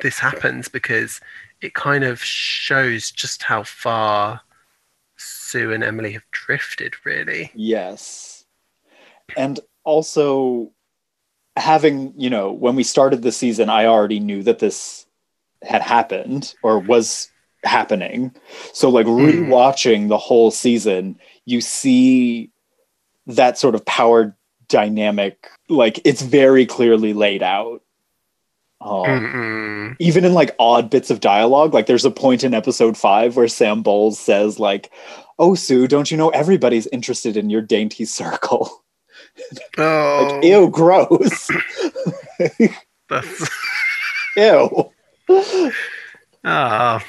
this happens because it kind of shows just how far Sue and Emily have drifted, really. Yes. And also having, you know, when we started the season, I already knew that this had happened or was happening. So like rewatching the whole season, you see that sort of power dynamic like it's very clearly laid out. Um, even in like odd bits of dialogue like there's a point in episode five where sam bowles says like oh sue don't you know everybody's interested in your dainty circle? Oh, like ew gross. That's, ew. Ah,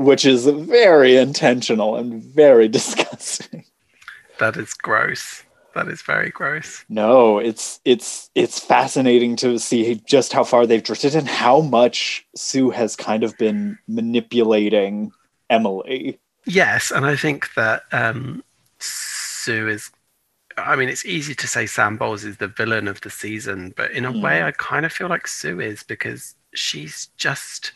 which is very intentional and very disgusting that is gross. That is very gross. no it's it's it's fascinating to see just how far they've drifted and how much sue has kind of been manipulating emily Yes, and I think that um, Sue is. I mean, it's easy to say Sam Bowles is the villain of the season, but in a Hmm. way, I kind of feel like Sue is because she's just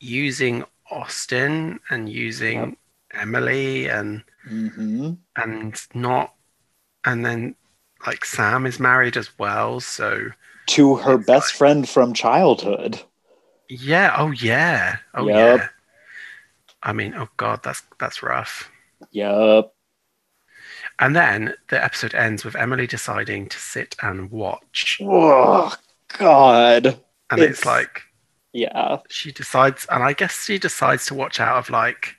using Austin and using Emily and hmm and not, and then like Sam is married as well, so to her best like- friend from childhood yeah. Oh yeah. Oh Yep. yeah. I mean, oh god, that's that's rough. Yup. And then the episode ends with Emily deciding to sit and watch. Oh God. And It's- it's, like Yeah. she decides, and I guess she decides to watch out of like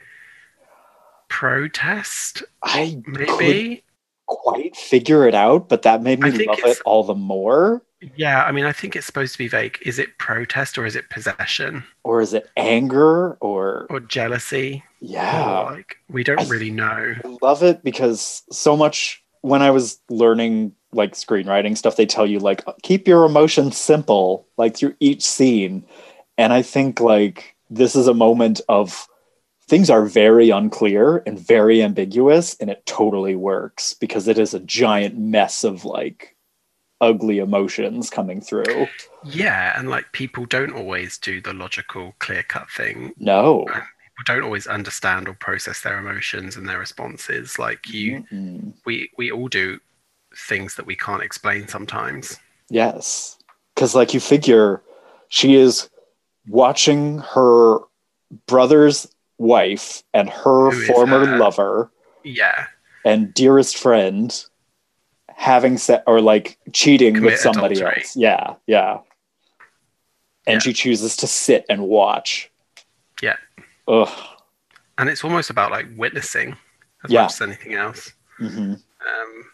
protest, I maybe. quite figure it out, but that made me love it all the more. Yeah, I mean, I think it's supposed to be vague. Is it protest or is it possession Or is it anger? Or or jealousy? yeah. Or like we don't I- really know. I love it because so much when I was learning like screenwriting stuff, they tell you like keep your emotions simple, like through each scene. And I think like this is a moment of things are very unclear and very ambiguous, and it totally works because it is a giant mess of like ugly emotions coming through. Yeah, and like people don't always do the logical, clear cut thing. No. Um, people don't always understand or process their emotions and their responses. Like you, Mm-mm. we we all do things that we can't explain sometimes. Yes. Because, like, you figure she is watching her brother's wife and her former lover Yeah, and dearest friend having se- or like cheating Commit with somebody adultery. else. Yeah. Yeah. And Yeah. she chooses to sit and watch. Yeah. Ugh. and it's almost about like witnessing as Yeah. much as anything else. hmm Um,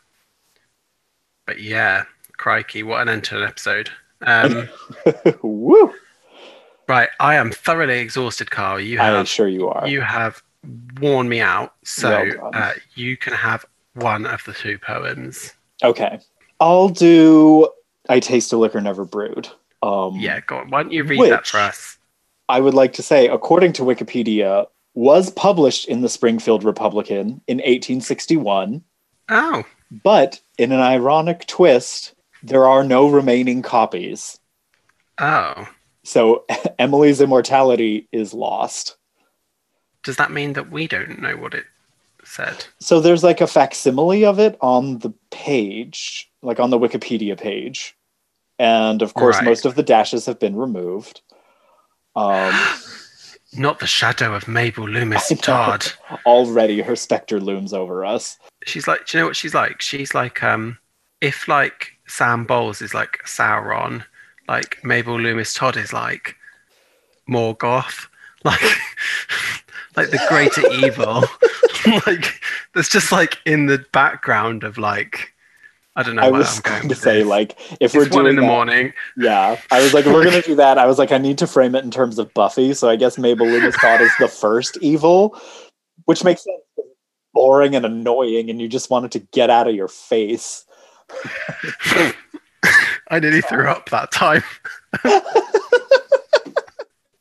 but yeah, crikey, what an end to an episode. Um, Woo. Right, I am thoroughly exhausted, Carl. You have, I'm sure you are. you have worn me out, so Well uh, you can have one of the two poems. Okay. I'll do I Taste a Liquor Never Brewed. Um, Yeah, go on. Why don't you read that Which- for us? I would like to say, according to Wikipedia, was published in the Springfield Republican in 1861, Oh, but in an ironic twist, there are no remaining copies. oh. So Emily's immortality is lost. Does that mean that we don't know what it said? So there's like a facsimile of it on the page, like on the Wikipedia page. And of course, Right. most of the dashes have been removed. Um, Not the shadow of Mabel Loomis. Todd. already, her specter looms over us. She's like, do you know what she's like? She's like, um, if like Sam Bowles is like Sauron, like Mabel Loomis Todd is like more goth, like like the greater evil. like there's just like in the background of like I don't know I was I'm going going to say, this. like, if we're one doing in the that- morning. Yeah, I was like, if we're gonna do that. I was like, I need to frame it in terms of Buffy. So I guess Mabel Loomis Todd is the first evil, which makes sense. Boring and annoying, and you just want it to get out of your face. I nearly threw up that time.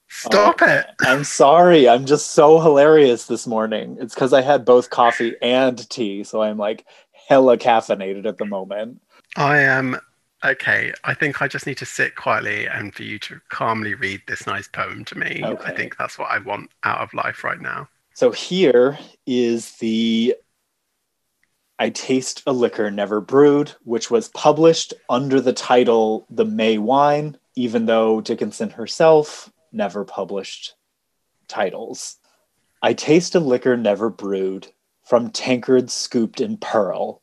Stop oh, it. I'm sorry. I'm just so hilarious this morning. It's because I had both coffee and tea, so I'm like hella caffeinated at the moment. I am okay. I think I just need to sit quietly and for you to calmly read this nice poem to me. I think that's what I want out of life right now. So here is the I Taste a Liquor Never Brewed, which was published under the title The May Wine, even though Dickinson herself never published titles. I taste a liquor never brewed, from tankards scooped in pearl.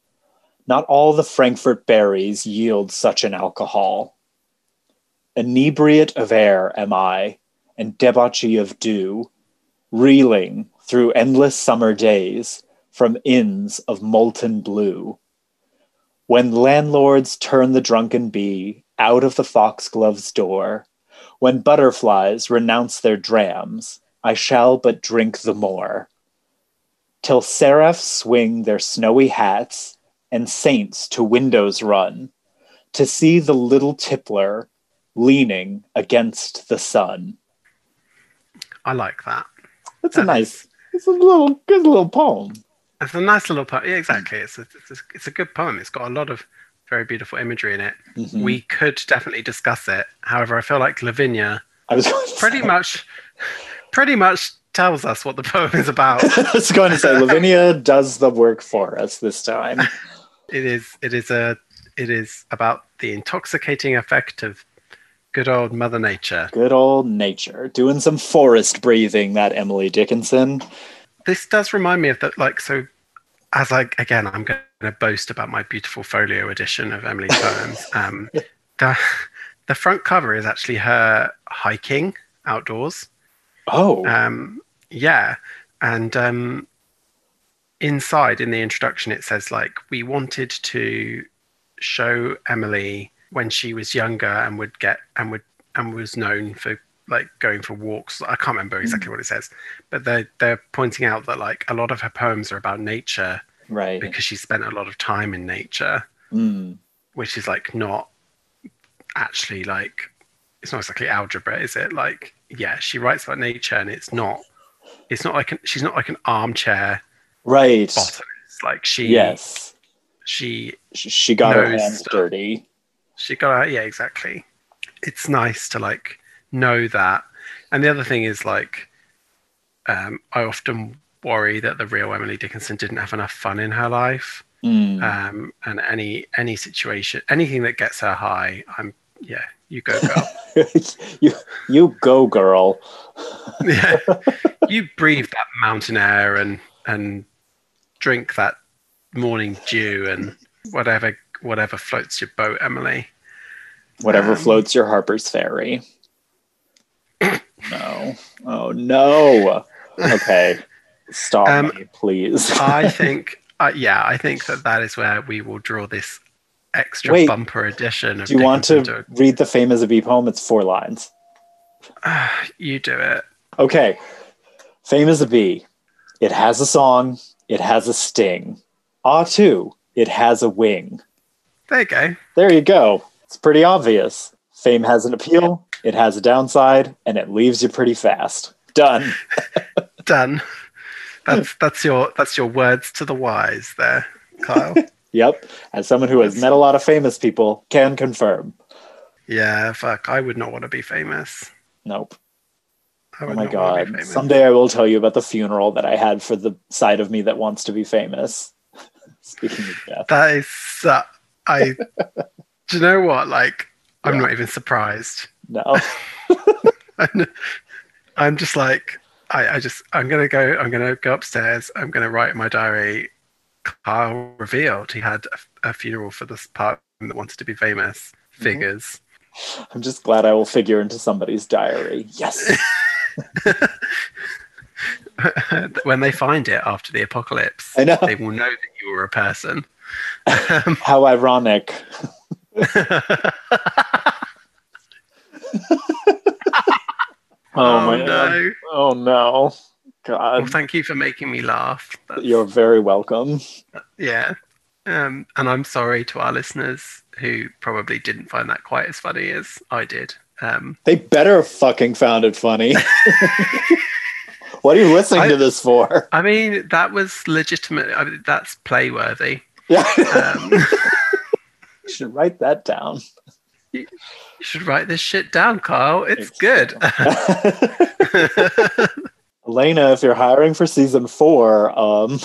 Not all the Frankfurt berries yield such an alcohol. Inebriate of air am I, and debauchee of dew, reeling through endless summer days from inns of molten blue. When landlords turn the drunken bee out of the foxglove's door, when butterflies renounce their drams, I shall but drink the more. Till seraphs swing their snowy hats and saints to windows run, to see the little tippler leaning against the sun. I like that. That's a That nice, it's a little good little poem. It's a nice little poem. Yeah, exactly. It's a, it's, a, it's a good poem. It's got a lot of very beautiful imagery in it. Mhm. We could definitely discuss it. However, I feel like Lavinia I was pretty say, much, pretty much tells us what the poem is about. I was going to say Lavinia does the work for us this time. it is it is a it is about the intoxicating effect of good old mother nature Good old nature, doing some forest breathing. That Emily Dickinson. This does remind me of that like so as i again i'm going to boast about my beautiful folio edition of Emily poems um the, the front cover is actually her hiking outdoors. Oh, um yeah and um inside in the introduction it says like we wanted to show emily when she was younger and would get and would and was known for like going for walks i can't remember exactly what it says but they're they're pointing out that like a lot of her poems are about nature right. because she spent a lot of time in nature Mm. which is like not actually like it's not exactly algebra is it like yeah she writes about nature and it's not it's not like an, she's not like an armchair Right. botanist like she Yes. she She got her hands stuff. dirty. she got out yeah exactly it's nice to like know that and the other thing is like um i often worry that the real emily dickinson didn't have enough fun in her life Mm. um and any any situation anything that gets her high i'm yeah you go girl you, you go, girl. yeah you breathe that mountain air and and drink that morning dew and whatever whatever floats your boat emily Whatever Um, floats your Harper's Ferry. No. Oh no. Okay. Stop Um, me, please. i think uh, yeah i think that that is where we will draw this extra Wait. bumper edition of Do you want to read the Fame as a Bee poem? It's four lines. to- you do it Okay. Fame as a bee. It has a song. It has a sting. Ah, too. It has a wing. there you go There you go. It's pretty obvious. Fame has an appeal. It has a downside, and it leaves you pretty fast. Done. done that's that's your that's your words to the wise there kyle Yep. As someone who has met a lot of famous people, can confirm. yeah fuck i would not want to be famous Nope. Oh my not wanna be god. Someday I will tell you about the funeral that I had for the side of me that wants to be famous. Speaking of death. That is, uh, I. do you know what? Like, I'm Yeah. not even surprised. No. I'm, just like, I, I just, I'm gonna go. I'm gonna go upstairs. I'm gonna write in my diary. Kyle revealed he had a, a funeral for this part that wanted to be famous figures. I'm just glad I will figure into somebody's diary. Yes. when they find it after the apocalypse, I know. they will know that you were a person. Um, How ironic. Oh, my god. no! Oh no. Well, God. thank you for making me laugh. That's- You're very welcome. yeah. Um, and I'm sorry to our listeners who probably didn't find that quite as funny as I did. Um, They better have fucking found it funny. what are you listening I- to this for? I mean, that was legitimate. I mean, that's playworthy. Yeah. Um, you should write that down. You should write this shit down, Kyle. It's good. Alena, if you're hiring for season four, um,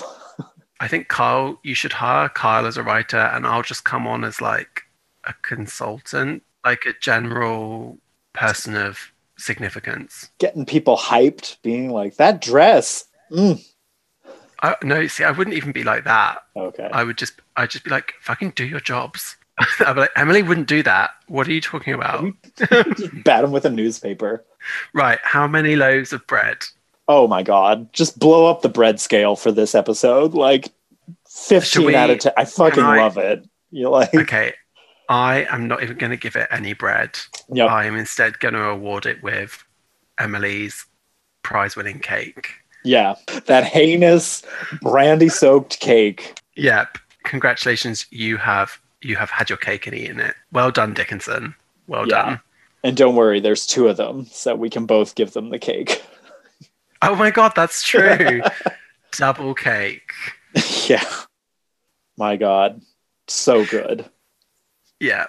I think Kyle, you should hire Kyle as a writer, and I'll just come on as like a consultant, like a general person of significance. getting people hyped, being like, that dress. Mm. I, no, see, I wouldn't even be like that. Okay. I would just, I'd just be like, fucking do your jobs. I'd be like, Emily wouldn't do that. What are you talking about? Bat him with a newspaper. right. How many loaves of bread? Oh my god. Just blow up the bread scale for this episode. Like 15 we- out of 10. I fucking I- love it. You're like, Okay. I am not even going to give it any bread. yep. I am instead going to award it with Emily's prize winning cake. yeah. That heinous brandy soaked cake. Yep. Congratulations. You have you have had your cake and eaten it. Well done, Dickinson. Well Yeah. done. And don't worry, there's two of them, so we can both give them the cake. Oh my god, that's true. Double cake. yeah. My god. So good. Yeah.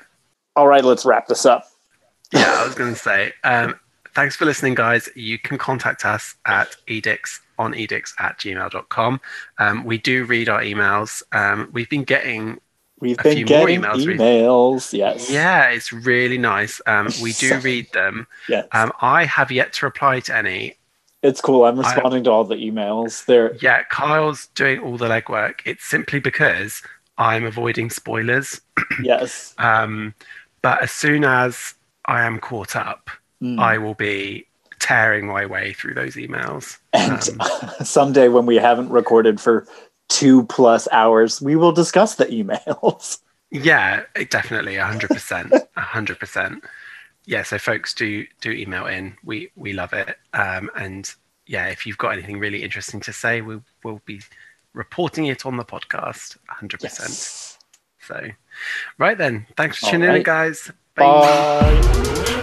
All right, let's wrap this up. Yeah, I was going to say. Um, thanks for listening, guys. You can contact us at edicts on edicts at gmail.com. Um, we do read our emails. Um, we've been getting, We've A been few more getting emails, emails. Yes. yeah, it's really nice. Um, we do read them. Yes. Um, I have yet to reply to any. it's cool. I'm I- responding to all the emails. They're Yeah, Kyle's doing all the legwork. It's simply because I'm avoiding spoilers. yes. Um, but as soon as I am caught up, Mm. I will be tearing my way through those emails. And Um, someday when we haven't recorded for two plus hours, we will discuss the emails. yeah, it definitely, hundred percent, hundred percent. Yeah, so folks, do do email in. We we love it. Um, and yeah, if you've got anything really interesting to say, we will be reporting it on the podcast, hundred percent. So, right then, thanks for All tuning in, right. guys. Bye.